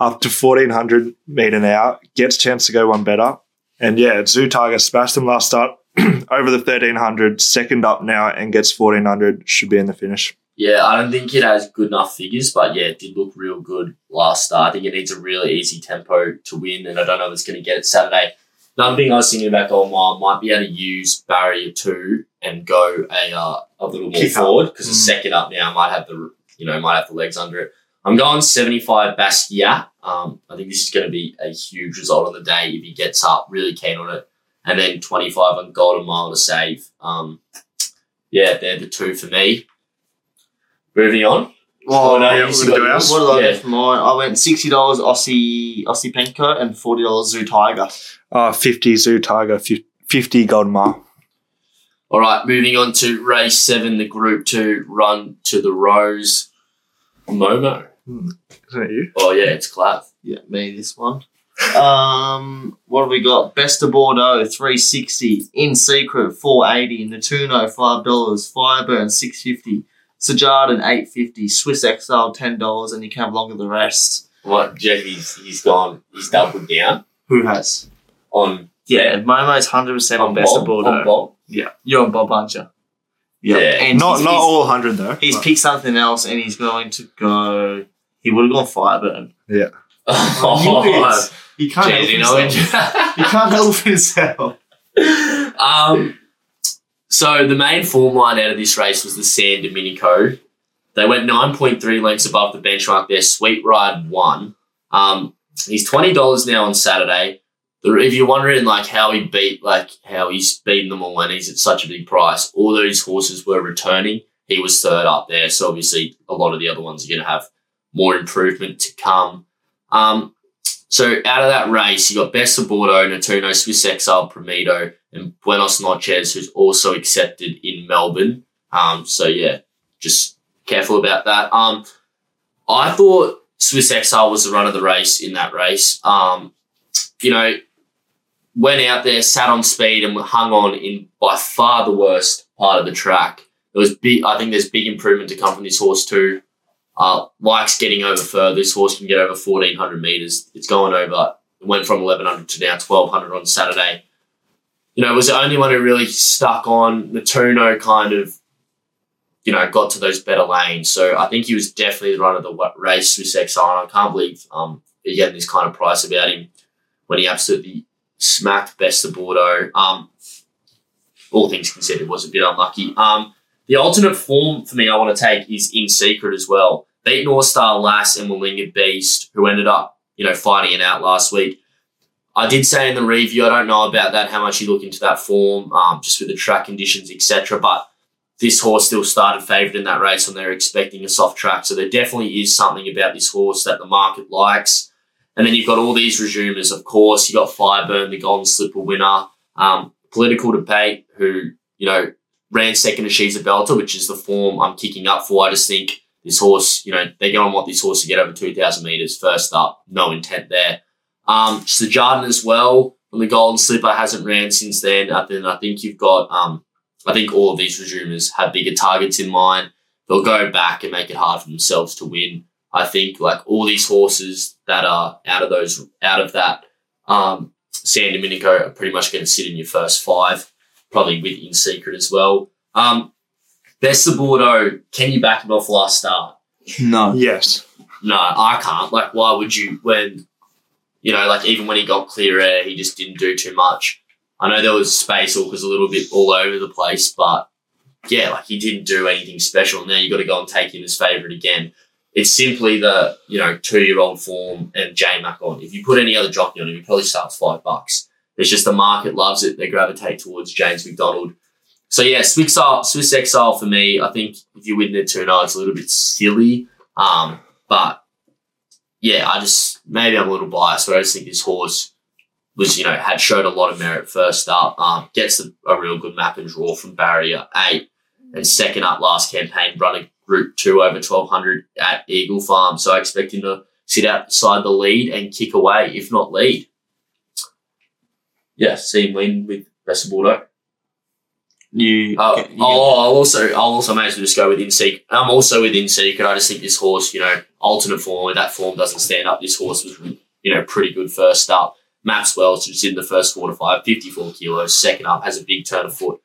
F: Up to 1400 meter now, gets chance to go one better. And yeah, Zoo Tiger smashed him last start over the 1300, second up now and gets 1400, should be in the finish.
D: Yeah, I don't think it has good enough figures, but yeah, it did look real good last start. I think it needs a really easy tempo to win, and I don't know if it's going to get it Saturday. Another thing I was thinking about Golden Mile might be able to use barrier two and go a uh, a little more
E: Kick
D: forward because the
E: Mm.
D: second up now might have the you know might have the legs under it. I'm going 75 Basquiat. Um, I think this is going to be a huge result on the day if he gets up. Really keen on it, and then 25 on Golden Mile to save. Um, yeah, they're the two for me. Moving on.
E: Oh,
D: no,
F: yeah, we're
D: got
F: gonna do ours.
E: What did I
D: Yeah.
E: get for mine? I went sixty dollars Aussie Osipenko and forty dollars Zoo Tiger.
F: Uh, 50 Zoo Tiger, fif- 50 Golden Mile.
D: All right, moving on to race seven, the Group Two run to the Rose. Momo.
F: Isn't it you?
D: Oh yeah, it's Clav.
E: Yeah, me this one. Um, what have we got? Best of Bordeaux, three sixty. In Secret, four eighty. Natuno, five dollars. Fireburn, six fifty. Sejardan, eight fifty. Swiss Exile, ten dollars, and you can have longer the rest.
D: What? Jeff, he's, he's gone. He's doubled down
E: Who has?
D: on
E: Yeah, Momo's hundred percent on,
D: on
E: Best
D: Bob.
E: of Bordeaux.
D: On Bob.
E: Yeah, you're on Bob, aren't you?
D: Yeah.
E: and
F: Not
E: he's,
F: not
E: he's,
F: all 100 though.
E: He's
F: but-
E: picked something else, and he's going to go. He would have gone Fireburn.
D: Oh,
E: He can't help
D: Jay, you know
E: himself. He can't help himself.
D: um, so the main form line out of this race was the San Domenico. They went 9.3 lengths above the benchmark there. Sweet Ride won. Um, he's $20 now on Saturday. If you're wondering like how he beat, like how he's beaten them all and he's at such a big price, all those horses were returning. He was third up there. So obviously a lot of the other ones are going to have more improvement to come. Um, so out of that race, you got Best of Bordeaux, Natuno, Swiss Exile, Prometo, and Buenos Noches, who's also accepted in Melbourne. Um, so yeah, just careful about that. Um, I thought Swiss Exile was the run of the race in that race. Um, you know, went out there, sat on speed, and hung on in by far the worst part of the track. There was big. I think there's big improvement to come from this horse too. Uh, likes getting over further. This horse can get over 1400 meters. It's going over. It went from 1100 to now 1200 on Saturday. You know, it was the only one who really stuck on. Natuno kind of, you know, got to those better lanes. So I think he was definitely the run of the race with Exile. I can't believe um, you're getting this kind of price about him when he absolutely smacked Best of Bordeaux. Um, all things considered, was a bit unlucky. Um, the alternate form for me I want to take is in secret as well. Beat North Star Lass and Willinga Beast, who ended up, you know, fighting it out last week. I did say in the review, I don't know about that, how much you look into that form, um, just with the track conditions, etc. But this horse still started favoured in that race, and they're expecting a soft track. So there definitely is something about this horse that the market likes. And then you've got all these resumers, of course. You've got Fireburn, the Golden Slipper winner, um, Political Debate, who you know ran second to She's a Belter, which is the form I'm kicking up for. I just think this horse, you know, they're going to want this horse to get over 2,000 metres first up. No intent there. Um, Sejardan as well, when the Golden Slipper hasn't ran since then. I think, I think you've got, um, I think all of these resumers have bigger targets in mind. They'll go back and make it hard for themselves to win. I think like all these horses that are out of those, out of that, um, San Domenico are pretty much going to sit in your first five, probably with in secret as well. Um, Best of Bordeaux, can you back him off last start?
E: No.
F: Yes.
D: No, I can't. Like, why would you? When you know, like even when he got clear air, he just didn't do too much. I know there was space or was a little bit all over the place, but yeah, like he didn't do anything special. Now you got to go and take him as favourite again. It's simply the you know two year old form and J Mac on. If you put any other jockey on him, he probably starts five bucks. It's just the market loves it. They gravitate towards James McDonald. So yeah, Swiss Exile, Swiss Exile for me. I think if you win the two no, it's a little bit silly. Um, but yeah, I just maybe I'm a little biased, but I just think this horse was you know had showed a lot of merit first up. Um, gets a, a real good map and draw from barrier eight. and second up last campaign, run Group Two over twelve hundred at Eagle Farm. So I expect him to sit outside the lead and kick away, if not lead. Yeah, see him win with Best Bordeaux.
E: You,
D: Uh,
E: you-
D: oh, I'll also, I'll also may as well just go with In Secret. I'm also with In and I just think this horse, you know, alternate form, that form doesn't stand up. This horse was, you know, pretty good first up. Maps well, so it's in the first quarter five, 54 kilos. Second up has a big turn of foot,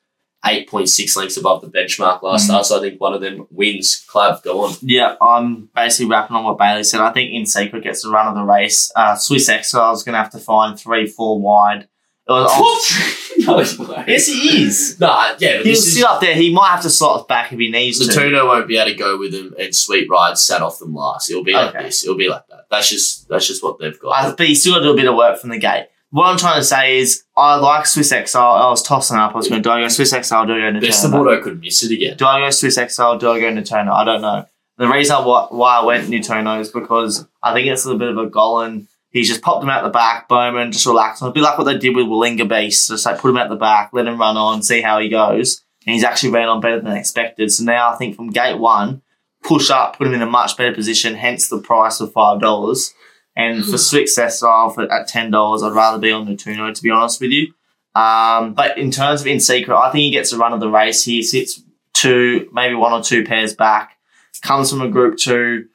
D: 8.6 lengths above the benchmark last
E: Mhm.
D: start. So I think one of them wins. Clav, go on.
E: Yeah, I'm basically wrapping on what Bailey said. I think In Secret gets the run of the race. Uh, Swiss Exile is going to have to find three, four wide. It was,
D: no,
E: yes, he is.
D: Nah, yeah,
E: He'll sit up there. He might have to slot back if he needs to.
D: Latuno won't be able to go with him, and Sweet Ride sat off them last. It'll be like this. It'll be like that. That's just that's just what they've got.
E: I, but he's still got to do a bit of work from the gate. What I'm trying to say is, I like Swiss Exile. I was tossing up. I was going, do I go Swiss Exile? Do I go
D: Best of
E: Nutona?
D: Bordeaux could miss it again.
E: Do I go Swiss Exile? Do I go Nutona? I don't know. The reason why, why I went Nutona is because I think it's a little bit of a Golan. He's just popped him out the back, Bowman, just relax. It'll be like what they did with Willinga Beast. Just like put him out the back, let him run on, see how he goes. And he's actually ran on better than expected. So now I think from gate one, push up, put him in a much better position, hence the price of $5. And for Swiss Exile for, at $10, I'd rather be on Nutuno, to be honest with you. Um, but in terms of in secret, I think he gets a run of the race. He sits two, maybe one or two pairs back. Comes from a group two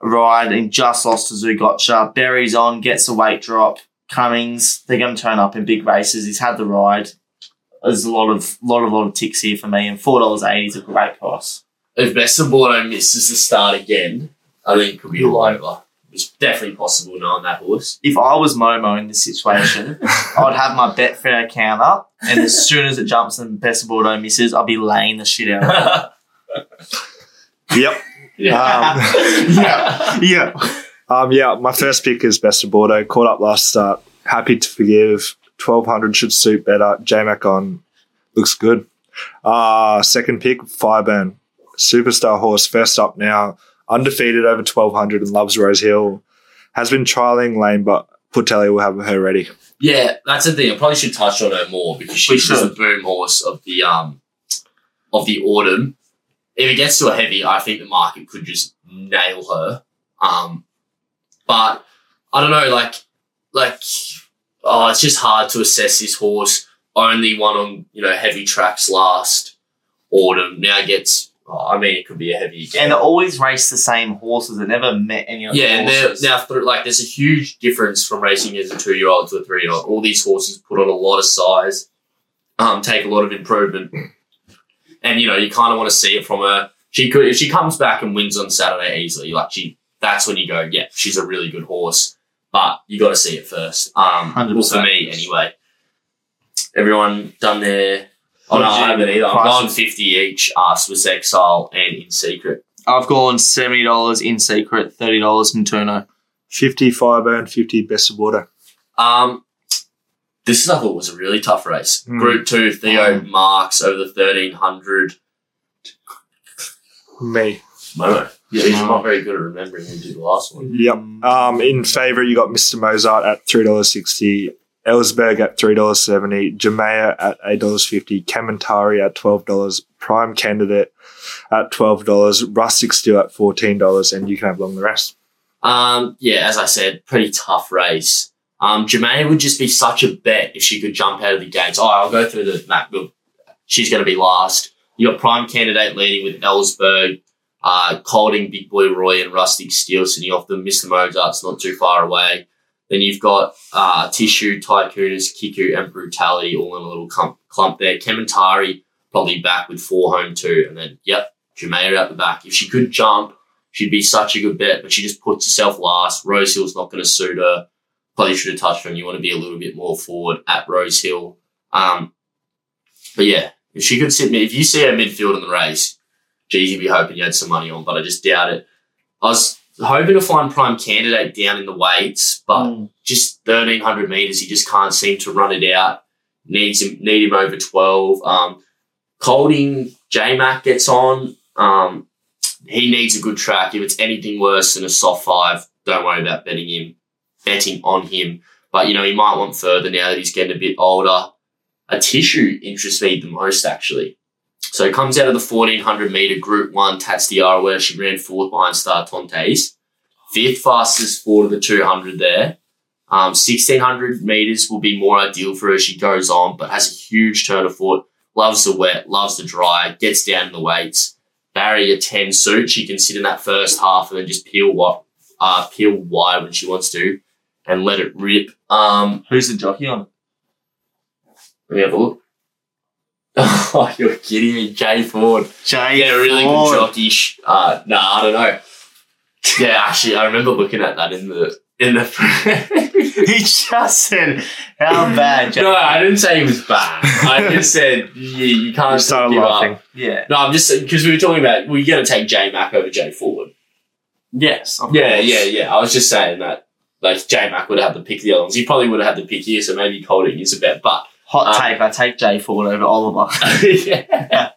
E: ride and just lost to Zugotcha. Berries on, gets a weight drop. Cummings, they're going to turn up in big races. He's had the ride. There's a lot of lot of lot of ticks here for me, and four dollars eighty is a great price.
D: If Best of Bordeaux misses the start again, I think it could be all over. It's definitely possible knowing that horse.
E: If I was Momo in this situation, I'd have my Betfair account up, and as soon as it jumps and Best of Bordeaux misses, I'll be laying the shit out.
F: Yep.
D: yeah.
E: yeah, yeah.
F: Um, yeah, my first pick is Best of Bordeaux. Caught up last start. Happy to forgive. 1200 should suit better. J-Mac on. Looks good. Uh, second pick, Fireburn. Superstar horse. First up now. Undefeated over 1200 and loves Rose Hill. Has been trialing lane, but Portelli will have her ready.
D: Yeah, that's the thing. I probably should touch on her more because she's just a boom horse of the um of the autumn. If it gets to a heavy, I think the market could just nail her. Um, but I don't know, like like oh, it's just hard to assess this horse. Only one on you know heavy tracks last autumn. Now gets. Oh, I mean, it could be a heavy.
E: And they always race the same horses. They never met any other
D: Yeah, and they're, now through, like there's a huge difference from racing as a two year old to a three year old. All these horses put on a lot of size, um, take a lot of improvement, and you know you kind of want to see it from her. She could if she comes back and wins on Saturday easily, like she, that's when you go, yeah, she's a really good horse. But you got to see it first. Um, well, for
E: 100%.
D: me anyway. Everyone done their. Oh no,
E: What
D: I haven't either.
E: I've
D: gone fifty each. Uh, Swiss Exile and In Secret.
E: I've gone seventy dollars in secret, thirty dollars in Tuno.
F: 50 Fireburn, 50 Best of Bordeaux.
D: Um, this I thought was a really tough race.
F: Mm.
D: Group two, Theo Marks over the thirteen hundred.
F: Me.
D: Momo.
E: Yeah,
D: He's not very good at remembering who did the last one.
F: Yep. Um, in favourite, you got Mr. Mozart at $3.60, Ellsberg at $3.70, Jamea at $8.50, Kementari at $12, Prime Candidate at $12, Rustic Steel at $14, and you can have long the rest.
D: Um, yeah, as I said, pretty tough race. Um, would just be such a bet if she could jump out of the gates. Oh, I'll go through the map. She's going to be last. You got prime candidate leading with Ellsberg, uh, Colding, Big Boy Roy, and Rustic Steel sitting off them. Mr. Mozart's not too far away. Then you've got uh, Tissue, Tycooners, Kiku, and Brutality all in a little clump, clump there. Kementari probably back with four home two. And then, yep, Jamea out the back. If she could jump, she'd be such a good bet, but she just puts herself last. Rose Hill's not going to suit her. Probably should have touched her on you want to be a little bit more forward at Rose Hill. Um, but yeah, if she could sit, if you see her midfield in the race, geez, you'd be hoping you had some money on, but I just doubt it. I was hoping to find prime candidate down in the weights, but
E: Mm.
D: just 1300 meters, he just can't seem to run it out. Needs him, need him over 12. Um, Colding, J Mac gets on. Um, he needs a good track. If it's anything worse than a soft five, don't worry about betting him, betting on him. But you know, he might want further now that he's getting a bit older. Atishu interests me the most, actually. So it comes out of the 1400 meter Group 1 Tats Tatstiara where she ran fourth behind Star Tontes. Fifth fastest forward of the 200 there. Um, 1600 meters will be more ideal for her as she goes on, but has a huge turn of foot. Loves the wet, loves the dry, gets down in the weights. Barrier 10 suit. She can sit in that first half and then just peel what, uh, peel wide when she wants to and let it rip. Um,
E: Who's the jockey on?
D: let me have a look. Oh, you're kidding me, Jay Ford.
E: Jay.
D: Yeah, really
E: Ford.
D: good jockey. Uh, nah, I don't know. Yeah, actually, I remember looking at that in the in the.
E: He just said, "How bad?" Jay?
D: no, I didn't say he was bad. I just said you, you can't
F: I started
D: give
F: laughing.
D: up.
E: Yeah.
D: No, I'm just because we were talking about we're going to take J Mac over Jay Ford.
E: Yes. of
D: Yeah,
E: course.
D: yeah, yeah. I was just saying that like J Mac would have had the pick of the other ones. He probably would have had the pick here, so maybe Colding is a bet. But
E: Hot
D: Um,
E: take. I take Jay Ford over Oliver.
D: yeah.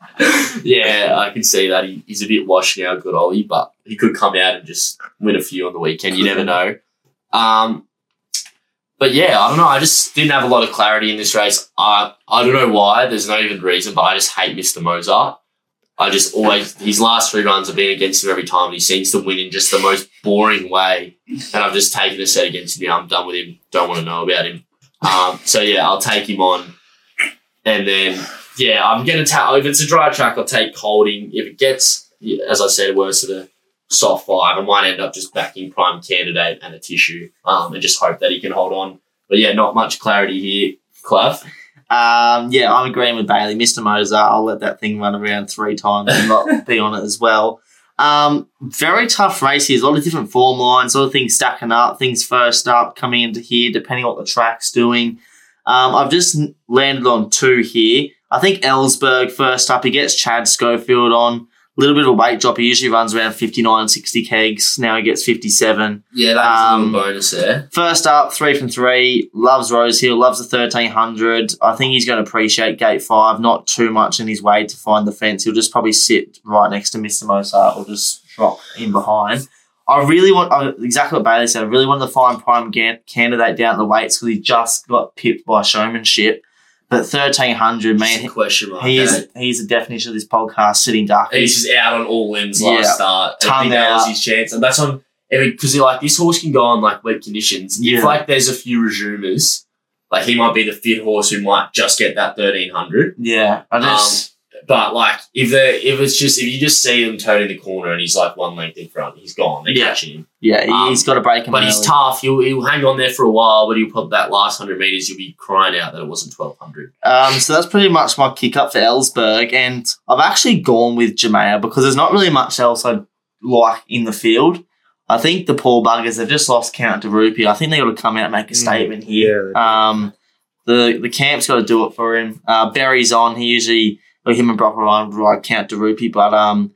D: yeah, I can see that. He, he's a bit washed now, good Ollie, but he could come out and just win a few on the weekend. You never know. Um, but yeah, I don't know. I just didn't have a lot of clarity in this race. I I don't know why. There's no even reason, but I just hate Mr. Mozart. I just always his last three runs have been against him every time. and He seems to win in just the most boring way, and I've just taken a set against him. I'm done with him. Don't want to know about him. Um, so yeah, I'll take him on, and then yeah, I'm gonna take. If it's a dry track, I'll take Holding. If it gets, as I said, worse at a soft five, I might end up just backing Prime Candidate and Atishu, um, and just hope that he can hold on. But yeah, not much clarity here, Clive.
E: Um, yeah, I'm agreeing with Bailey. Mr. Mozart, I'll let that thing run around three times and not be on it as well. Um, very tough race here. A lot of different form lines, a lot of things stacking up, things first up, coming into here, depending on what the track's doing. Um, I've just landed on two here. I think Ellsberg first up, he gets Chad Schofield on. A little bit of a weight drop. He usually runs around 59, 60 kegs. Now he gets 57.
D: Yeah, that's a
E: Um,
D: little bonus there.
E: First up, three from three. Loves Rose Hill, loves the 1300. I think he's going to appreciate gate five, not too much in his way to find the fence. He'll just probably sit right next to Mr. Mozart or just drop in behind. I really want, uh, exactly what Bailey said, I really wanted to find prime candidate down at the weights because he just got pipped by showmanship. But 1300,
D: Man,
E: man,
D: question mark.
E: he
D: eh?
E: is, he's the definition of this podcast, sitting duck.
D: He's just out on all limbs last
E: Yeah.
D: start. I
E: Tongue
D: think that was
E: out.
D: his chance, and that's on because like this horse can go on like wet conditions.
E: Yeah.
D: If like there's a few resumers, like he might be the fit horse who might just get that thirteen hundred.
E: Yeah, I just,
D: But like if they if it's just if you just see him turning the corner and he's like one length in front, he's gone. They're
E: Yeah.
D: catching him.
E: yeah, he-
D: um,
E: he's got to break him
D: But he's tough. He'll he'll hang on there for a while, but he'll put that last hundred meters. You'll be crying out that it wasn't twelve hundred.
E: Um, so that's pretty much my kick up for Ellsberg, and I've actually gone with Jamea because there's not really much else I like in the field. I think the poor buggers have just lost count to Rupee. I think they got to come out and make a
F: Mm,
E: statement here.
F: Yeah,
E: Um, the the camp's got to do it for him. Uh, Barry's on. He usually, him and Brock Ryan right count Rupee, but um,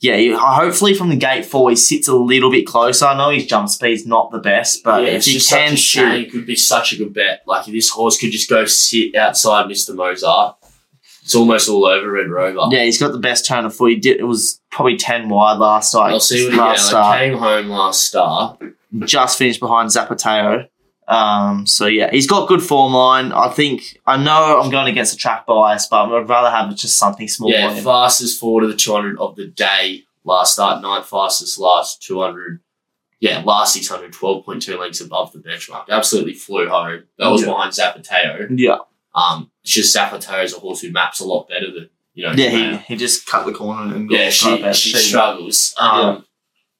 E: yeah, hopefully from the gate four he sits a little bit closer. I know his jump speed's not the best, but
D: yeah,
E: if he can
D: a. It could be such a good bet. Like if this horse could just go sit outside Mr. Mozart. It's almost all over Red Rover.
E: yeah, he's got the best turn of foot. He did. It was probably ten wide last start.
D: I'll see what he
E: last
D: yeah, like,
E: start.
D: came home last start.
E: just finished behind Zapateo. Um, so yeah, he's got good form line. I think I know I'm going against a track bias, but I'd rather have just something small.
D: Yeah,
E: on him.
D: fastest forward of the 200 of the day last start, ninth fastest last 200. Yeah, last 600, 12.2 lengths above the benchmark. Absolutely flew home. That was
E: Yeah.
D: behind Zapateo.
E: yeah,
D: Um, it's just Zapateo is a horse who maps a lot better than, you know,
E: yeah. He, he just cut the corner and
D: yeah, she, she struggles. Um,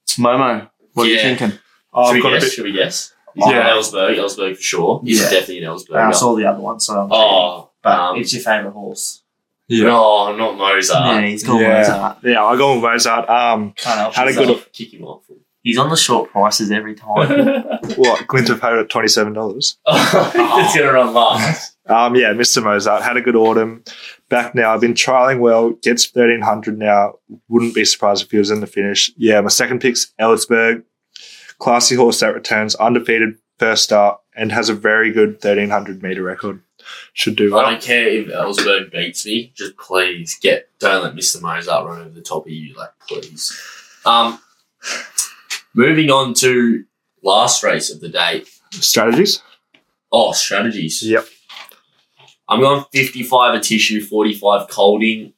E: It's Momo. What are you thinking?
F: Oh,
D: should,
F: I've
D: we
F: got a
D: guess?
F: bit.
D: should we guess? He's
F: Yeah.
D: got Ellsberg, Ellsberg for sure. He's
E: Yeah.
D: definitely an Ellsberg.
E: I saw the other one, so I'm
D: Oh,
E: but
D: um,
E: it's your favorite horse.
F: Yeah,
D: no, not Mozart.
E: yeah, he's got
F: yeah.
E: Mozart.
F: yeah. I go with Mozart. Um,
E: Can't help
F: Had a
E: himself.
F: good-
D: Kick him off.
E: He's on the short prices every time.
F: what Glint have paid at twenty seven dollars.
D: it's gonna run last.
F: Um, yeah, Mr. Mozart had a good autumn. Back now, I've been trialing well. Gets thirteen hundred now. Wouldn't be surprised if he was in the finish. Yeah, my second pick's Ellsberg. Classy horse that returns undefeated first start and has a very good thirteen hundred meter record. Should do well.
D: I don't care if Ellsberg beats me. Just please get don't let Mr. Mozart run over the top of you. Like please. Um, moving on to last race of the day.
F: Strategies.
D: Oh, strategies.
F: Yep.
D: I'm going 55 Atishu, 45 colding.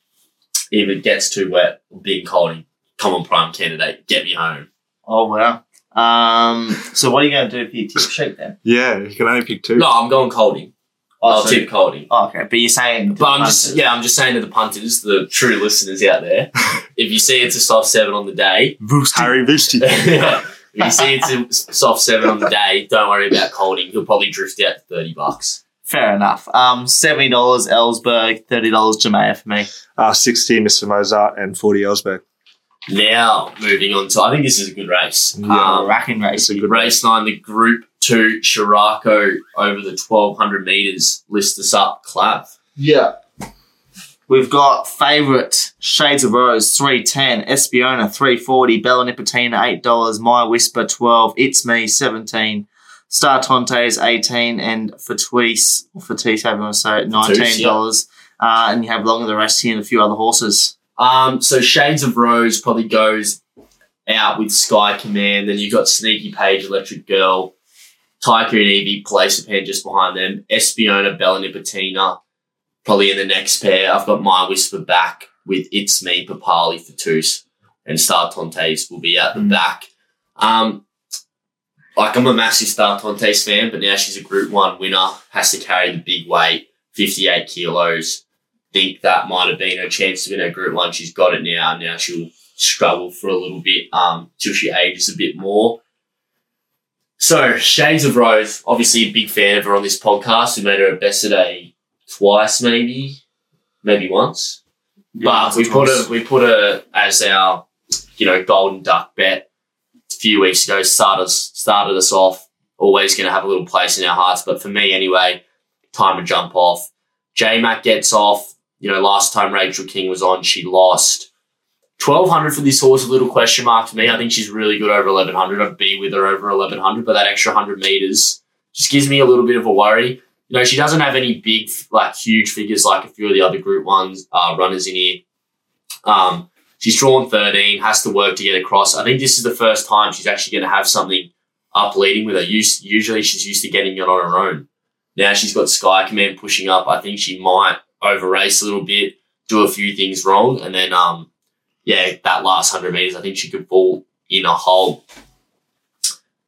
D: if it gets too wet, big colding, come on prime candidate, get me home.
E: Oh wow. Um. So what are you going to do for your tip sheet then?
F: Yeah, you can only pick two.
D: No, I'm going colding. I'll
E: so-
D: tip colding.
E: Oh, okay, but you're saying.
D: But I'm just yeah, I'm just saying to the punters, the true listeners out there, if you see it's a soft seven on the day,
F: Harry Boosty.
D: if you see it's a soft seven on the day, don't worry about colding. He'll probably drift out to thirty bucks.
E: Fair enough. Um, seventy dollars Ellsberg, thirty dollars Jamaica for me.
F: Uh, 60 Mr. Mozart and 40 Ellsberg.
D: Now moving on to I think this is a good race.
F: Yeah.
D: Um,
E: racking race.
F: It's a good
D: race nine, the Group Two Sheraco over the twelve hundred meters. List us up, clap.
E: Yeah. We've got favourite Shades of Rose three ten, Espiona three forty, Bella Nipotina eight dollars, My Whisper twelve, It's Me seventeen, Star Tontes eighteen, and Fatwise or Fatise, however you want to say it, nineteen dollars. Uh, and you have Long of the Rest here and a few other horses.
D: Um, so Shades of Rose probably goes out with Sky Command. Then you've got Sneaky Page, Electric Girl, Tycoon Evie, Place Japan just behind them. Espiona, Bella Nipotina, probably in the next pair. I've got My Whisper back with It's Me, Papali, Fatus, and Star Tontes will be at the
E: Mm.
D: back. Um, like I'm a massive Star Tontes fan, but now she's a Group One winner, has to carry the big weight, 58 kilos think that might have been her chance to win her Group One. She's got it now. Now she'll struggle for a little bit um, till she ages a bit more. So Shades of Rose, obviously a big fan of her on this podcast. We made her a best today twice, maybe, maybe once. But we put her, we put her as our, you know, golden duck bet a few weeks ago. Started us, started us off. Always going to have a little place in our hearts. But for me, anyway, time to jump off. J Mac gets off. You know, last time Rachel King was on, she lost. 1200 for this horse, a little question mark for me. I think she's really good over 1100. I'd be with her over 1100, but that extra 100 meters just gives me a little bit of a worry. You know, she doesn't have any big, like huge figures like a few of the other group ones, uh, runners in here. Um, she's drawn 13, has to work to get across. I think this is the first time she's actually going to have something up leading with her. Usually she's used to getting it on her own. Now she's got Sky Command pushing up. I think she might over race a little bit, do a few things wrong, and then um, yeah, that last hundred meters, I think she could fall in a hole.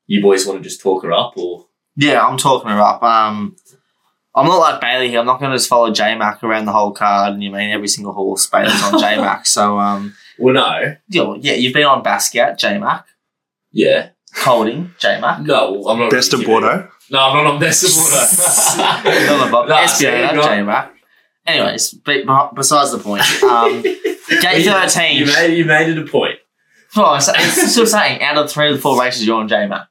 D: You boys want to just talk her up, or
E: Yeah, I'm talking her up. Um, I'm not like Bailey here. I'm not going to just follow J Mac around the whole card. And you mean every single horse Bailey's on J Mac. So um,
D: well, no,
E: yeah, yeah, you've been on Basquiat, J Mac,
D: yeah,
E: Holding, J Mac.
D: no, I'm not.
F: Best of
D: really giving-
F: Bordeaux.
D: No, I'm not on best of Bordeaux.
E: Not above
D: No,
E: Espiona,
D: see,
E: J Mac. Anyways, but besides the point, um, Gate 13.
D: You made, you made it a point.
E: Well, it's, it's still saying out of three of the four races, you're on J Mac.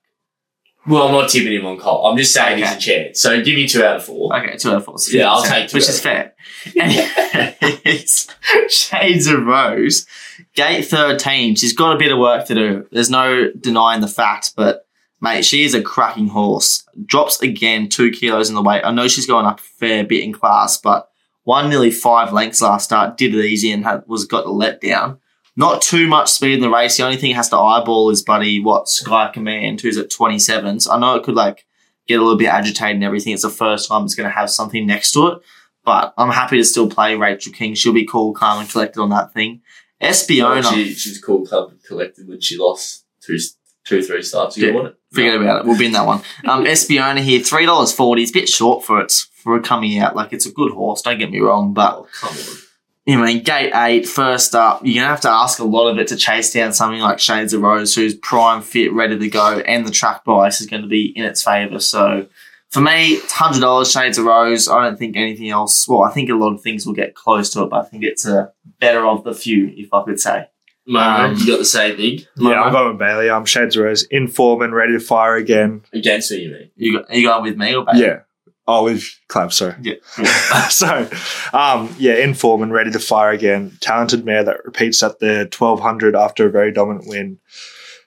D: Well, I'm not tipping him on Cole. I'm just saying he's a chance. So give me two out of four.
E: Okay, two out of four. so
D: Yeah, I'll
E: 50%,
D: take two
E: Which is fair. Shades of Rose, gate 13. She's got a bit of work to do. There's no denying the fact, but mate, she is a cracking horse. Drops again two kilos in the weight. I know she's going up a fair bit in class, but won nearly five lengths last start, did it easy and had, was got the letdown. Not too much speed in the race. The only thing it has to eyeball is buddy, what Sky Command, who's at 27s. I know it could like get a little bit agitated and everything. It's the first time it's going to have something next to it. But I'm happy to still play Rachel King. She'll be cool, calm, and collected on that thing. Espiona,
D: She, she's cool, club collected when she lost two, two, three starts. You
E: Yeah.
D: want it?
E: forget about it. We'll bin that one. Um, Espiona here, three dollars forty. It's a bit short for its for coming out. Like it's a good horse. Don't get me wrong, but
D: Oh, come on.
E: you know, I mean, gate eight, first up, you're gonna have to ask a lot of it to chase down something like Shades of Rose, who's prime fit, ready to go, and the track bias is going to be in its favour. So for me, hundred dollars Shades of Rose. I don't think anything else. Well, I think a lot of things will get close to it, but I think it's a better of the few, if I could say.
D: Momo,
E: Um,
D: you got the same thing
F: Yeah, I'm going with Bailey. I'm Shades of Rose in form and ready to fire again.
D: against me, you mean?
E: You got, are you going with me or Bailey?
F: Yeah. Oh, with Clap, sorry.
E: Yeah.
F: so, um, yeah, in form and ready to fire again. Talented mare that repeats at the 1200 after a very dominant win.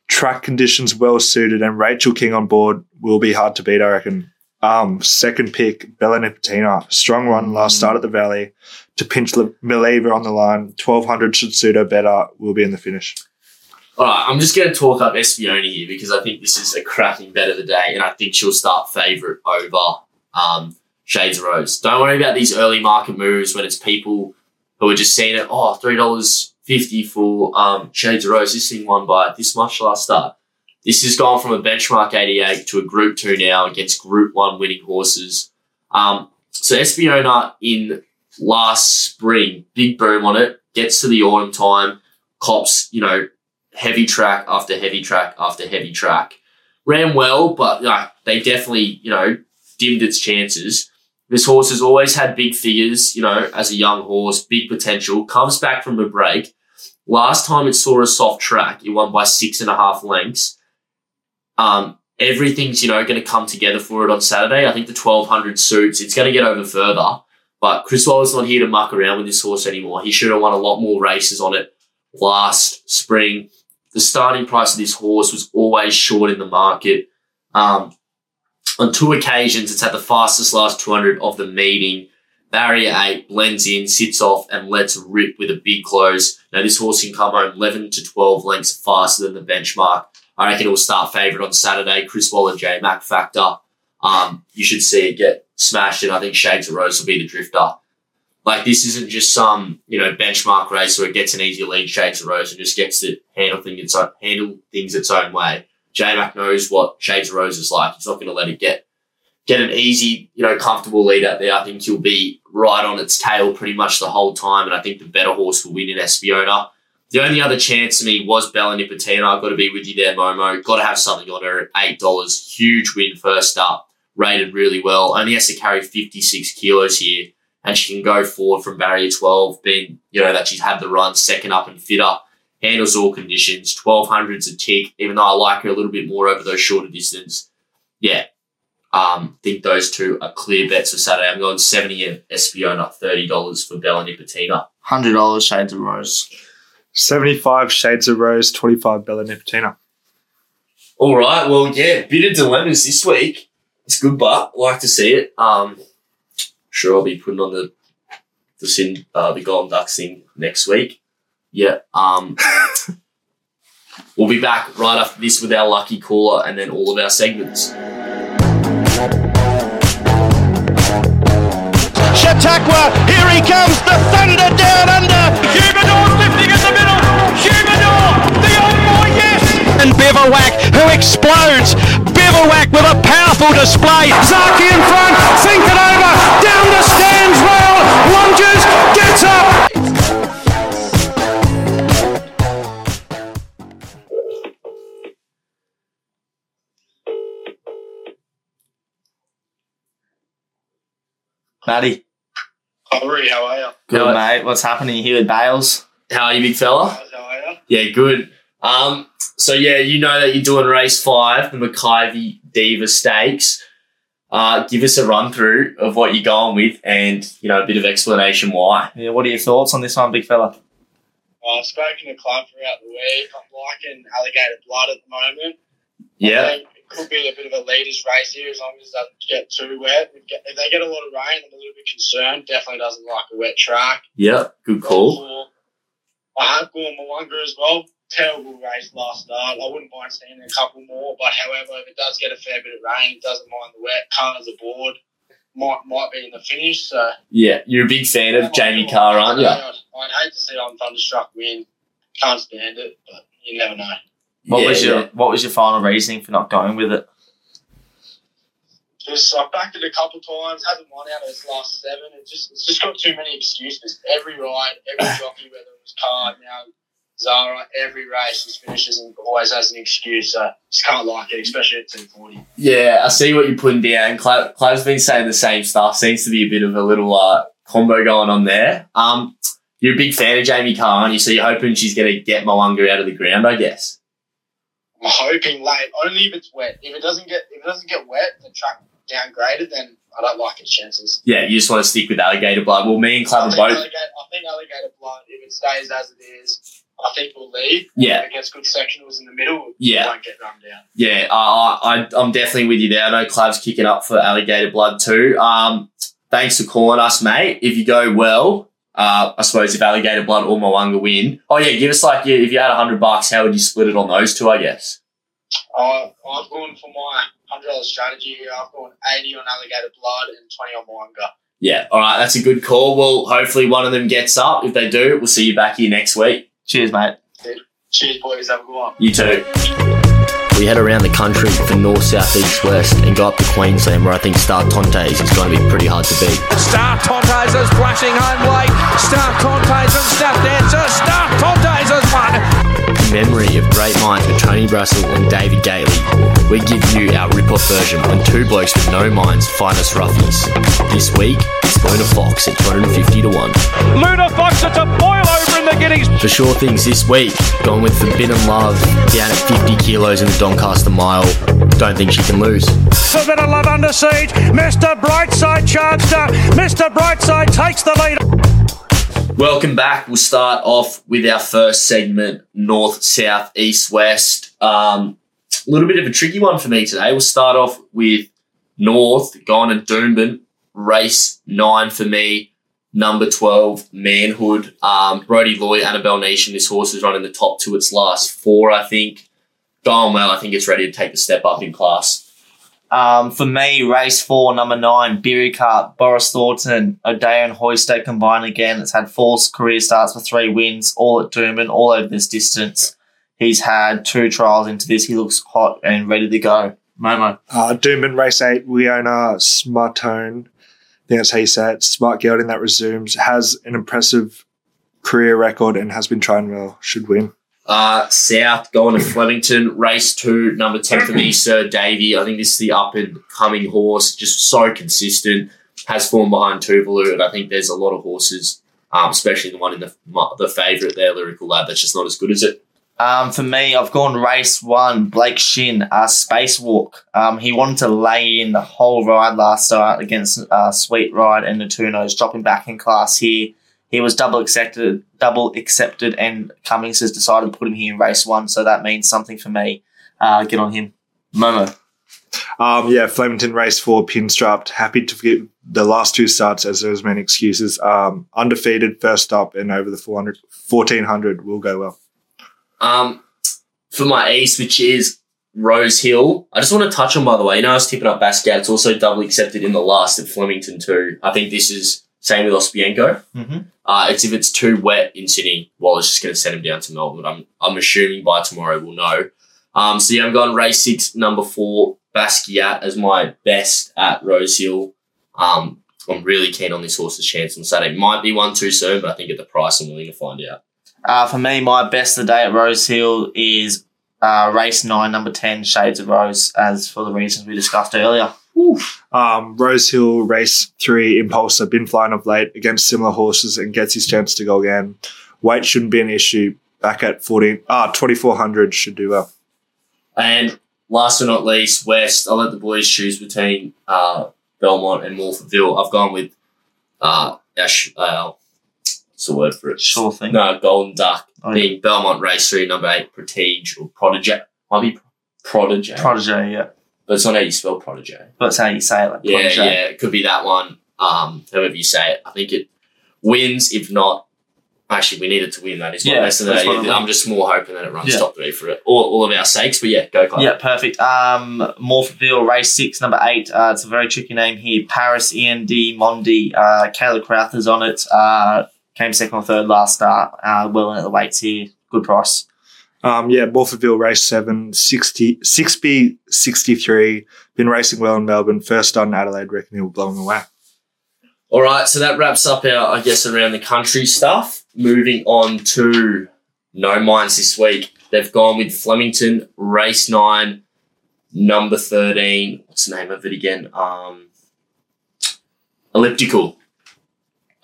F: Track conditions well suited, and Rachel King on board will be hard to beat, I reckon. Um, second pick, Bella Nipotina. Strong run last start at the Valley to pinch Le- Mileva on the line. 1200 should suit her better. We'll be in the finish.
D: All right, I'm just going to talk up Espiona here because I think this is a cracking bet of the day, and I think she'll start favourite over um, Shades of Rose. Don't worry about these early market moves when it's people who are just seeing it, oh, three dollars fifty for um, Shades of Rose. This thing won by this much last start. This has gone from a benchmark 88 to a Group 2 now against Group 1 winning horses. Um, so Espiona in last spring, big boom on it, gets to the autumn time, cops, you know, heavy track after heavy track after heavy track. Ran well, but know, they definitely, you know, dimmed its chances. This horse has always had big figures, you know, as a young horse, big potential, comes back from a break. Last time it saw a soft track, it won by six and a half lengths. Um, everything's, you know, going to come together for it on Saturday. I think the 1200 suits, it's going to get over further. But Chris Waller's not here to muck around with this horse anymore. He should have won a lot more races on it last spring. The starting price of this horse was always short in the market. Um, on two occasions, it's had the fastest last 200 of the meeting. Barrier 8 blends in, sits off, and lets rip with a big close. Now, this horse can come home 11 to 12 lengths faster than the benchmark. I reckon it will start favourite on Saturday. Chris Waller, J Mac factor. Um, you should see it get smashed, and I think Shades of Rose will be the drifter. Like this isn't just some you know benchmark race where it gets an easy lead, Shades of Rose, and just gets to handle things its own, handle things its own way. J Mac knows what Shades of Rose is like. He's not going to let it get get an easy, you know, comfortable lead out there. I think he'll be right on its tail pretty much the whole time, and I think the better horse will win in Espiona. The only other chance to me was Bella Nipotina. I've got to be with you there, Momo. Got to have something on her at eight dollars. Huge win first up, rated really well. Only has to carry fifty six kilos here, and she can go forward from barrier twelve. Being you know that she's had the run second up and fitter, handles all conditions. Twelve hundreds a tick. Even though I like her a little bit more over those shorter distance, yeah. Um, think those two are clear bets for Saturday. I'm going seventy at Espiona, thirty dollars for Bella Nipotina.
E: $100 Shades of Rose.
F: 75 Shades of Rose, 25 Bella Nipotina.
D: All right. Well, yeah, bit of dilemmas this week. It's good, but like to see it. Um, sure, I'll be putting on the the sin uh, the Golden Ducks thing next week. Yeah. Um, we'll be back right after this with our lucky caller and then all of our segments.
B: Chautauqua, here he comes, the thunder down under. Humidor lifting in the middle. Humidor, the old boy, yes. And Bivouac, who explodes. Bivouac with a powerful display.
A: Zaaki in front, think it over, down the stands rail, lunges, gets up.
E: Matty.
G: Corey, how are you?
E: Good,
D: How-
E: mate. What's happening here with Bales?
D: How are you, big fella?
G: How are you?
D: Yeah, good. Um, so yeah, you know that you're doing race five, the Makybe Diva Stakes. Uh, give us a run through of what you're going with, and you know a bit of explanation why.
E: Yeah, what are your thoughts on this one, big fella?
G: Well, I've spoken to Club throughout the week. I'm liking Alligator Blood at the moment.
D: Yeah,
G: think it could be a bit of a leaders race here as long as it doesn't get too wet. If, they get a lot of rain, I'm a little bit concerned. Definitely doesn't like a wet track.
D: yeah, good call.
G: I have gone Mwanga as well. Terrible race last start. I wouldn't mind seeing a couple more, but however, if it does get a fair bit of rain, it doesn't mind the wet. Kah's aboard. Might might be in the finish. So
D: Yeah, you're a big fan of Jamie Kah, aren't you?
G: I'd, I'd hate to see it on Thunderstruck win. Can't stand it, but you never know.
E: What
D: Yeah,
E: was your
D: yeah.
E: What was your final reasoning for not going with it?
G: Just I've backed it a couple times, hasn't won out of its last seven. It's just it's just got too many excuses. Every ride, every jockey, whether it was Card now, Zahra, every race just finishes and always has an excuse. So just can't like it, especially at two forty.
D: Yeah, I see what you're putting down. Cla- Clave's been saying the same stuff. Seems to be a bit of a little uh, combo going on there. Um, you're a big fan of Jamie Kah, aren't you? So you're hoping she's going to get Mwanga out of the ground, I guess.
G: I'm hoping late, only if it's wet. If it doesn't get if it doesn't get wet, the track downgraded, then I don't like its chances.
D: Yeah, you just want to stick with alligator blood. Well, me and
G: I
D: are both.
G: alligator, I think alligator blood, if it stays as it is, I think we'll leave.
D: Yeah.
G: If it gets good sectionals in the middle,
D: yeah,
G: won't get run down.
D: Yeah, I, I, I'm definitely with you there. I know Clave's kicking up for alligator blood too. Um, thanks for calling us, mate. If you go well, uh, I suppose if alligator blood or Mwanga win, oh yeah, give us like yeah, if you had a hundred bucks, how would you split it on those two? I guess.
G: I, I've gone for my hundred dollars strategy here. I've gone eighty on alligator blood and twenty on Mwanga.
D: Yeah, all right, that's a good call. Well, hopefully one of them gets up. If they do, we'll see you back here next week.
E: Cheers, mate.
G: Cheers, boys. Have a good one.
D: You too.
H: We head around the country for north, south, east, west, and go up to Queensland, where I think Star Tontes is going to be pretty hard to beat.
A: Star Tontes is flashing home late. Star Tontes and Step Dancer. Star Tontes won.
H: In memory of great minds with Tony Brassel and David Gately, we give you our rip-off version when two blokes with no minds find us roughies. This week, it's Luna Fox at 250 to 1.
A: Luna Fox, it's a boil over in the
H: For sure things this week, going with Forbidden Love down at 50 kilos in the Doncaster Mile. Don't think she can lose.
A: Forbidden Love under siege. Mr. Brightside charged up. Mr. Brightside takes the lead.
D: Welcome back. We'll start off with our first segment North, South, East, West. Um, a little bit of a tricky one for me today. We'll start off with North, going to Doomben, race nine for me. Number 12, Manhood. Um, Brody Lloyd, Annabelle Nation. This horse is running the top two its last four, I think. Going well. I think it's ready to take the step up in class.
E: Um, for me, race four, number nine, Beery Cup, Boris Thornton, O'Day and Hoyster combined again. It's had four career starts for three wins, all at Doomben, all over this distance. He's had two trials into this. He looks hot and ready to go. Momo.
F: Uh, Doomben race eight, Leona Smartone. I think that's how you say it. Smart gelding that resumes has an impressive career record and has been trying well. Should win.
D: Uh, South going to Flemington, race two, number 10 for me, Sir Davy. I think this is the up and coming horse, just so consistent, has form behind Tuvalu, and I think there's a lot of horses, um, especially the one in the the favourite there, Lyrical Lab, that's just not as good as it.
E: Um, for me, I've gone race one, Blake Shinn, uh, Spacewalk. Um, he wanted to lay in the whole ride last start against uh, Sweet Ride and Natuno's, dropping back in class here. He was double accepted, double accepted, and Cummings has decided to put him here in race one, so that means something for me. Uh, get on him, Momo.
F: Um, yeah, Flemington race four, pinstrapped. Happy to forget the last two starts as there was many excuses. Um, undefeated, first up, and over the 400, 1400 will go well.
D: Um, for my ace, which is Rose Hill, I just want to touch on, by the way, you know, I was tipping up Basquiat. It's also double accepted in the last at Flemington, too. I think this is same with Osipenko.
E: Mm-hmm.
D: Uh, it's if it's too wet in Sydney, Waller's just going to send him down to Melbourne. I'm, I'm assuming by tomorrow we'll know. Um, so yeah, I'm going race six, number four, Basquiat as my best at Rose Hill. Um, I'm really keen on this horse's chance on Saturday. Might be one too soon, but I think at the price I'm willing to find out.
E: Uh, for me, my best of the day at Rose Hill is uh, race nine, number 10, Shades of Rose, as for the reasons we discussed earlier.
F: Um, Rose Hill race three, Impulsor, been flying of late against similar horses and gets his chance to go again. Weight shouldn't be an issue. Back at 14, ah, 2400 should do well.
D: And last but not least, West. I'll let the boys choose between uh, Belmont and Morphettville. I've gone with uh, Ash. Uh, what's the word for it?
E: Sure thing.
D: No, Golden Duck.
E: Oh, yeah.
D: being Belmont Race Three, number eight, Protige or Protege. Might be Protege,
E: Protege, yeah.
D: but it's not how you spell Protege.
E: That's how you say it, like
D: Yeah,
E: protege.
D: yeah, it could be that one. Um, however you say it, I think it wins. If not, actually, we need it to win. That is my
E: Yeah,
D: best of the
E: that's
D: day.
E: what I
D: I'm just more hoping that it runs
E: Yeah.
D: top three for it, all, all of our sakes. But yeah, go Kyle.
E: Yeah, perfect. Um, Morphettville, race six, number eight. Uh, it's a very tricky name here. Paris END Mondi. Uh, Kayla Crowther's on it. Uh, came second or third last start. Uh, well in at the weights here. Good price.
F: Um, yeah, Morphettville race seven, 60, 6B 63. Been racing well in Melbourne. First on Adelaide, reckon he'll blow him away.
D: All right, so that wraps up our, I guess, around the country stuff. Moving on to no minds this week. They've gone with Flemington race nine, number thirteen. What's the name of it again? Um, elliptical.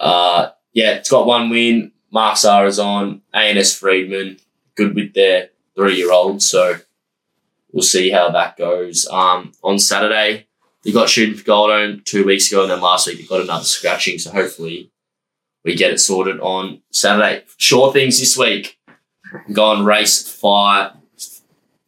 D: Uh, yeah, it's got one win. Mark Zahra's on. ANS Freedman, good with their three-year-old. So we'll see how that goes. Um, on Saturday, they got shooting for Goldhome two weeks ago, and then last week they got another scratching. So hopefully we get it sorted on Saturday. Sure things this week. Gone race five.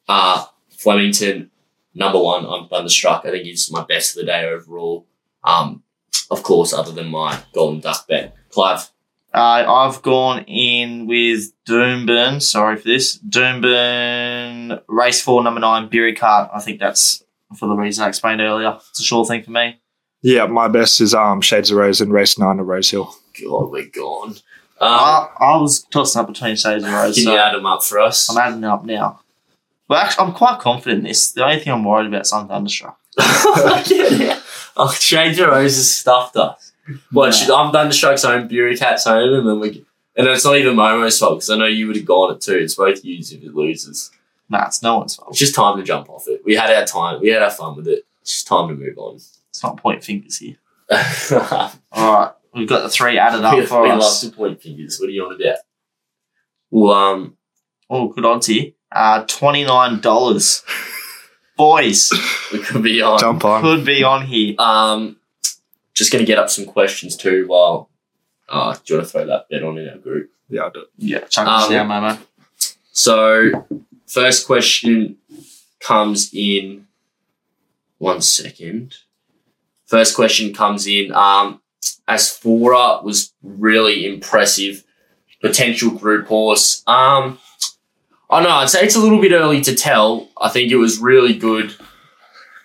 D: Uh, Flemington number one. I'm thunderstruck. I think he's my best of the day overall. Um, of course, other than my golden duck bet. Clive.
E: Uh, I've gone in with Doomben. Sorry for this. Doomben, race four, number nine, Beery Cart. I think that's for the reason I explained earlier. It's a sure thing for me.
F: Yeah, my best is um Shades of Rose and race nine of Rose Hill.
D: God, we're gone. Um,
E: I, I was tossing up between Shades of Rose.
D: can
E: so
D: you add them up for us?
E: I'm adding them up now. Well, actually, I'm quite confident in this. The only thing I'm worried about is on Thunderstruck.
D: yeah. Oh, Shades of Rose has stuffed us. What?
E: Yeah.
D: should- I'm Thunderstruck's home, Bury Cat's home, and then we. And it's not even Momo's fault because I know you would have gone it too. It's both yous if it loses.
E: Nah, it's no one's fault.
D: It's just time to jump off it. We had our time. We had our fun with it. It's just time to move on.
E: It's not point fingers here. All right, we've got the three added up for
D: we love to point fingers. What are you on about? Well, um,
E: Oh, good odds here. Uh, twenty nine dollars. Boys,
D: we could be on.
F: Jump on.
E: could be on here.
D: Um, just gonna get up some questions too. While, uh, do you want to throw that bet on in our group?
F: Yeah, I'll do it.
E: Yeah, chuck
D: Um,
E: this down, Momo.
D: So, first question comes in. One second. First question comes in. Um, Asfora was really impressive. Potential group horse. Um, I don't know. I'd say it's a little bit early to tell. I think it was really good.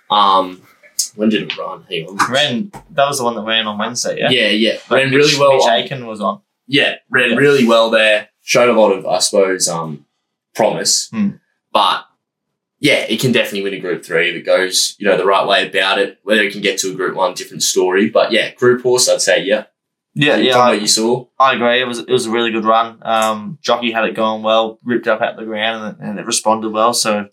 D: Um, when did it run? Hang on.
E: Ren, that was the one that ran on Wednesday, yeah.
D: Yeah, yeah. Ran really well.
E: Mitch Aitken was on.
D: yeah, ran
E: Yeah.
D: really well there. Showed a lot of, I suppose, um, promise.
E: Hmm.
D: But yeah, it can definitely win a group three if it goes, you know, the right way about it. Whether it can get to a group one, different story. But yeah, group horse, I'd say yeah.
E: Yeah, yeah.
D: what
E: I,
D: you saw.
E: I agree. It was it was a really good run. Um, jockey had it going well, ripped up out the ground, and, and it responded well. So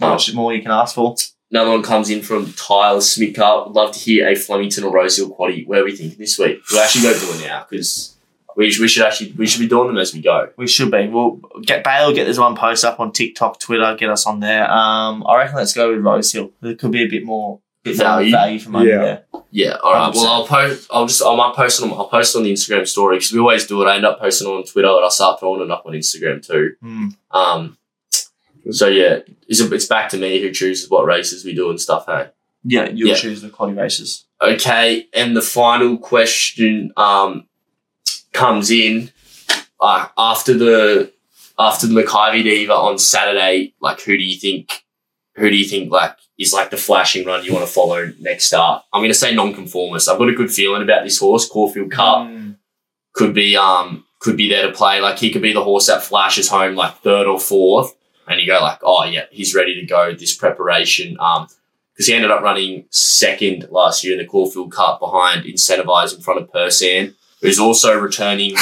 E: not much more you can ask for.
D: Another one comes in from Tyler Smicker. Would love to hear a Flemington or Rosehill quaddy. Where are we thinking this week? We'll actually go do it now because we, we should actually we should be doing them as we go.
E: We should be. We'll get Bale. Get this one post up on TikTok, Twitter. Get us on there. Um, I reckon let's go with Rosehill. There could be a bit more bit
D: Value.
E: value for money
F: Yeah.
E: there.
D: Yeah, all right.
E: 100%.
D: Well, I'll post. I'll just. I might post on. I'll post on the Instagram story because we always do it. I end up posting on Twitter, and I start throwing it up on Instagram too.
E: Hmm.
D: Um. So yeah, it's, it's back to me who chooses what races we do and stuff. Hey.
E: Yeah, you'll
D: Yeah.
E: choose the quality races.
D: Okay, and the final question um comes in uh, after the after the Makybe Diva on Saturday. Like, who do you think? Who do you think like is like the flashing run you want to follow next start? I'm going to say non-conformist. I've got a good feeling about this horse, Caulfield Cup
E: Hmm.
D: could be um could be there to play. Like he could be the horse that flashes home like third or fourth, and you go like, oh yeah, he's ready to go. This preparation, um, because he ended up running second last year in the Caulfield Cup behind Incentivise in front of Persan, who's also returning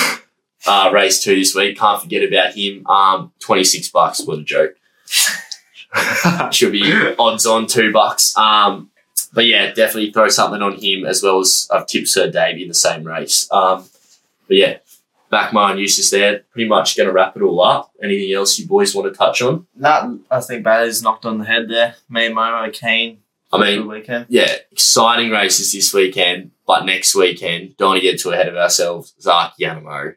D: uh, race two this week. Can't forget about him. Um, twenty six bucks. What a joke. Should be odds on two bucks. Um, but yeah, definitely throw something on him as well as I've tipped Sir Davey in the same race. Um, but yeah, back my uses there. Pretty much going to wrap it all up. Anything else you boys want to touch on?
E: That I think Bailey's knocked on the head there. Me and Momo keen.
D: I mean,
E: the weekend.
D: yeah, exciting races this weekend, but next weekend, don't want to get too ahead of ourselves. Zark Yanamo.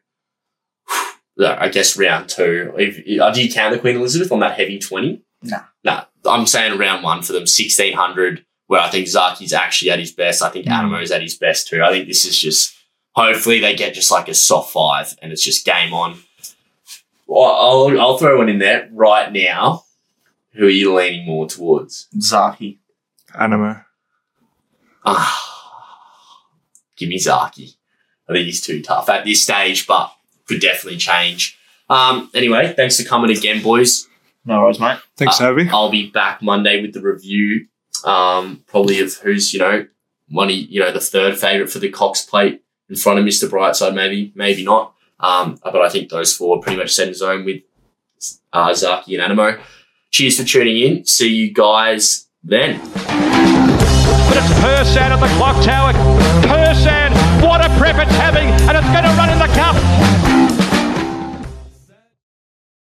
D: I guess round two. If, uh, do you count the Queen Elizabeth on that heavy 20?
E: Nah.
D: Nah. I'm saying round one for them, 1600, where I think Zaaki's actually at his best. I think
E: Mm.
D: Anamoe's at his best too. I think this is just, hopefully they get just like a soft five and it's just game on. Well, I'll, I'll throw one in there right now. Who are you leaning more towards?
E: Zaaki.
F: Anamoe.
D: Ah, give me Zaaki. I think he's too tough at this stage, but could definitely change. Um, anyway, thanks for coming again, boys.
E: No worries, mate.
F: Thanks,
D: Uh,
F: Harvey.
D: I'll be back Monday with the review, um, probably of who's you know one of you know the third favorite for the Cox Plate in front of Mister Brightside, maybe maybe not. Um, but I think those four pretty much set in zone with uh, Zaaki and Anamoe. Cheers for tuning in. See you guys then.
A: But it's Persan at the clock tower. Persan, what a prep it's having, and it's going to run in the cup.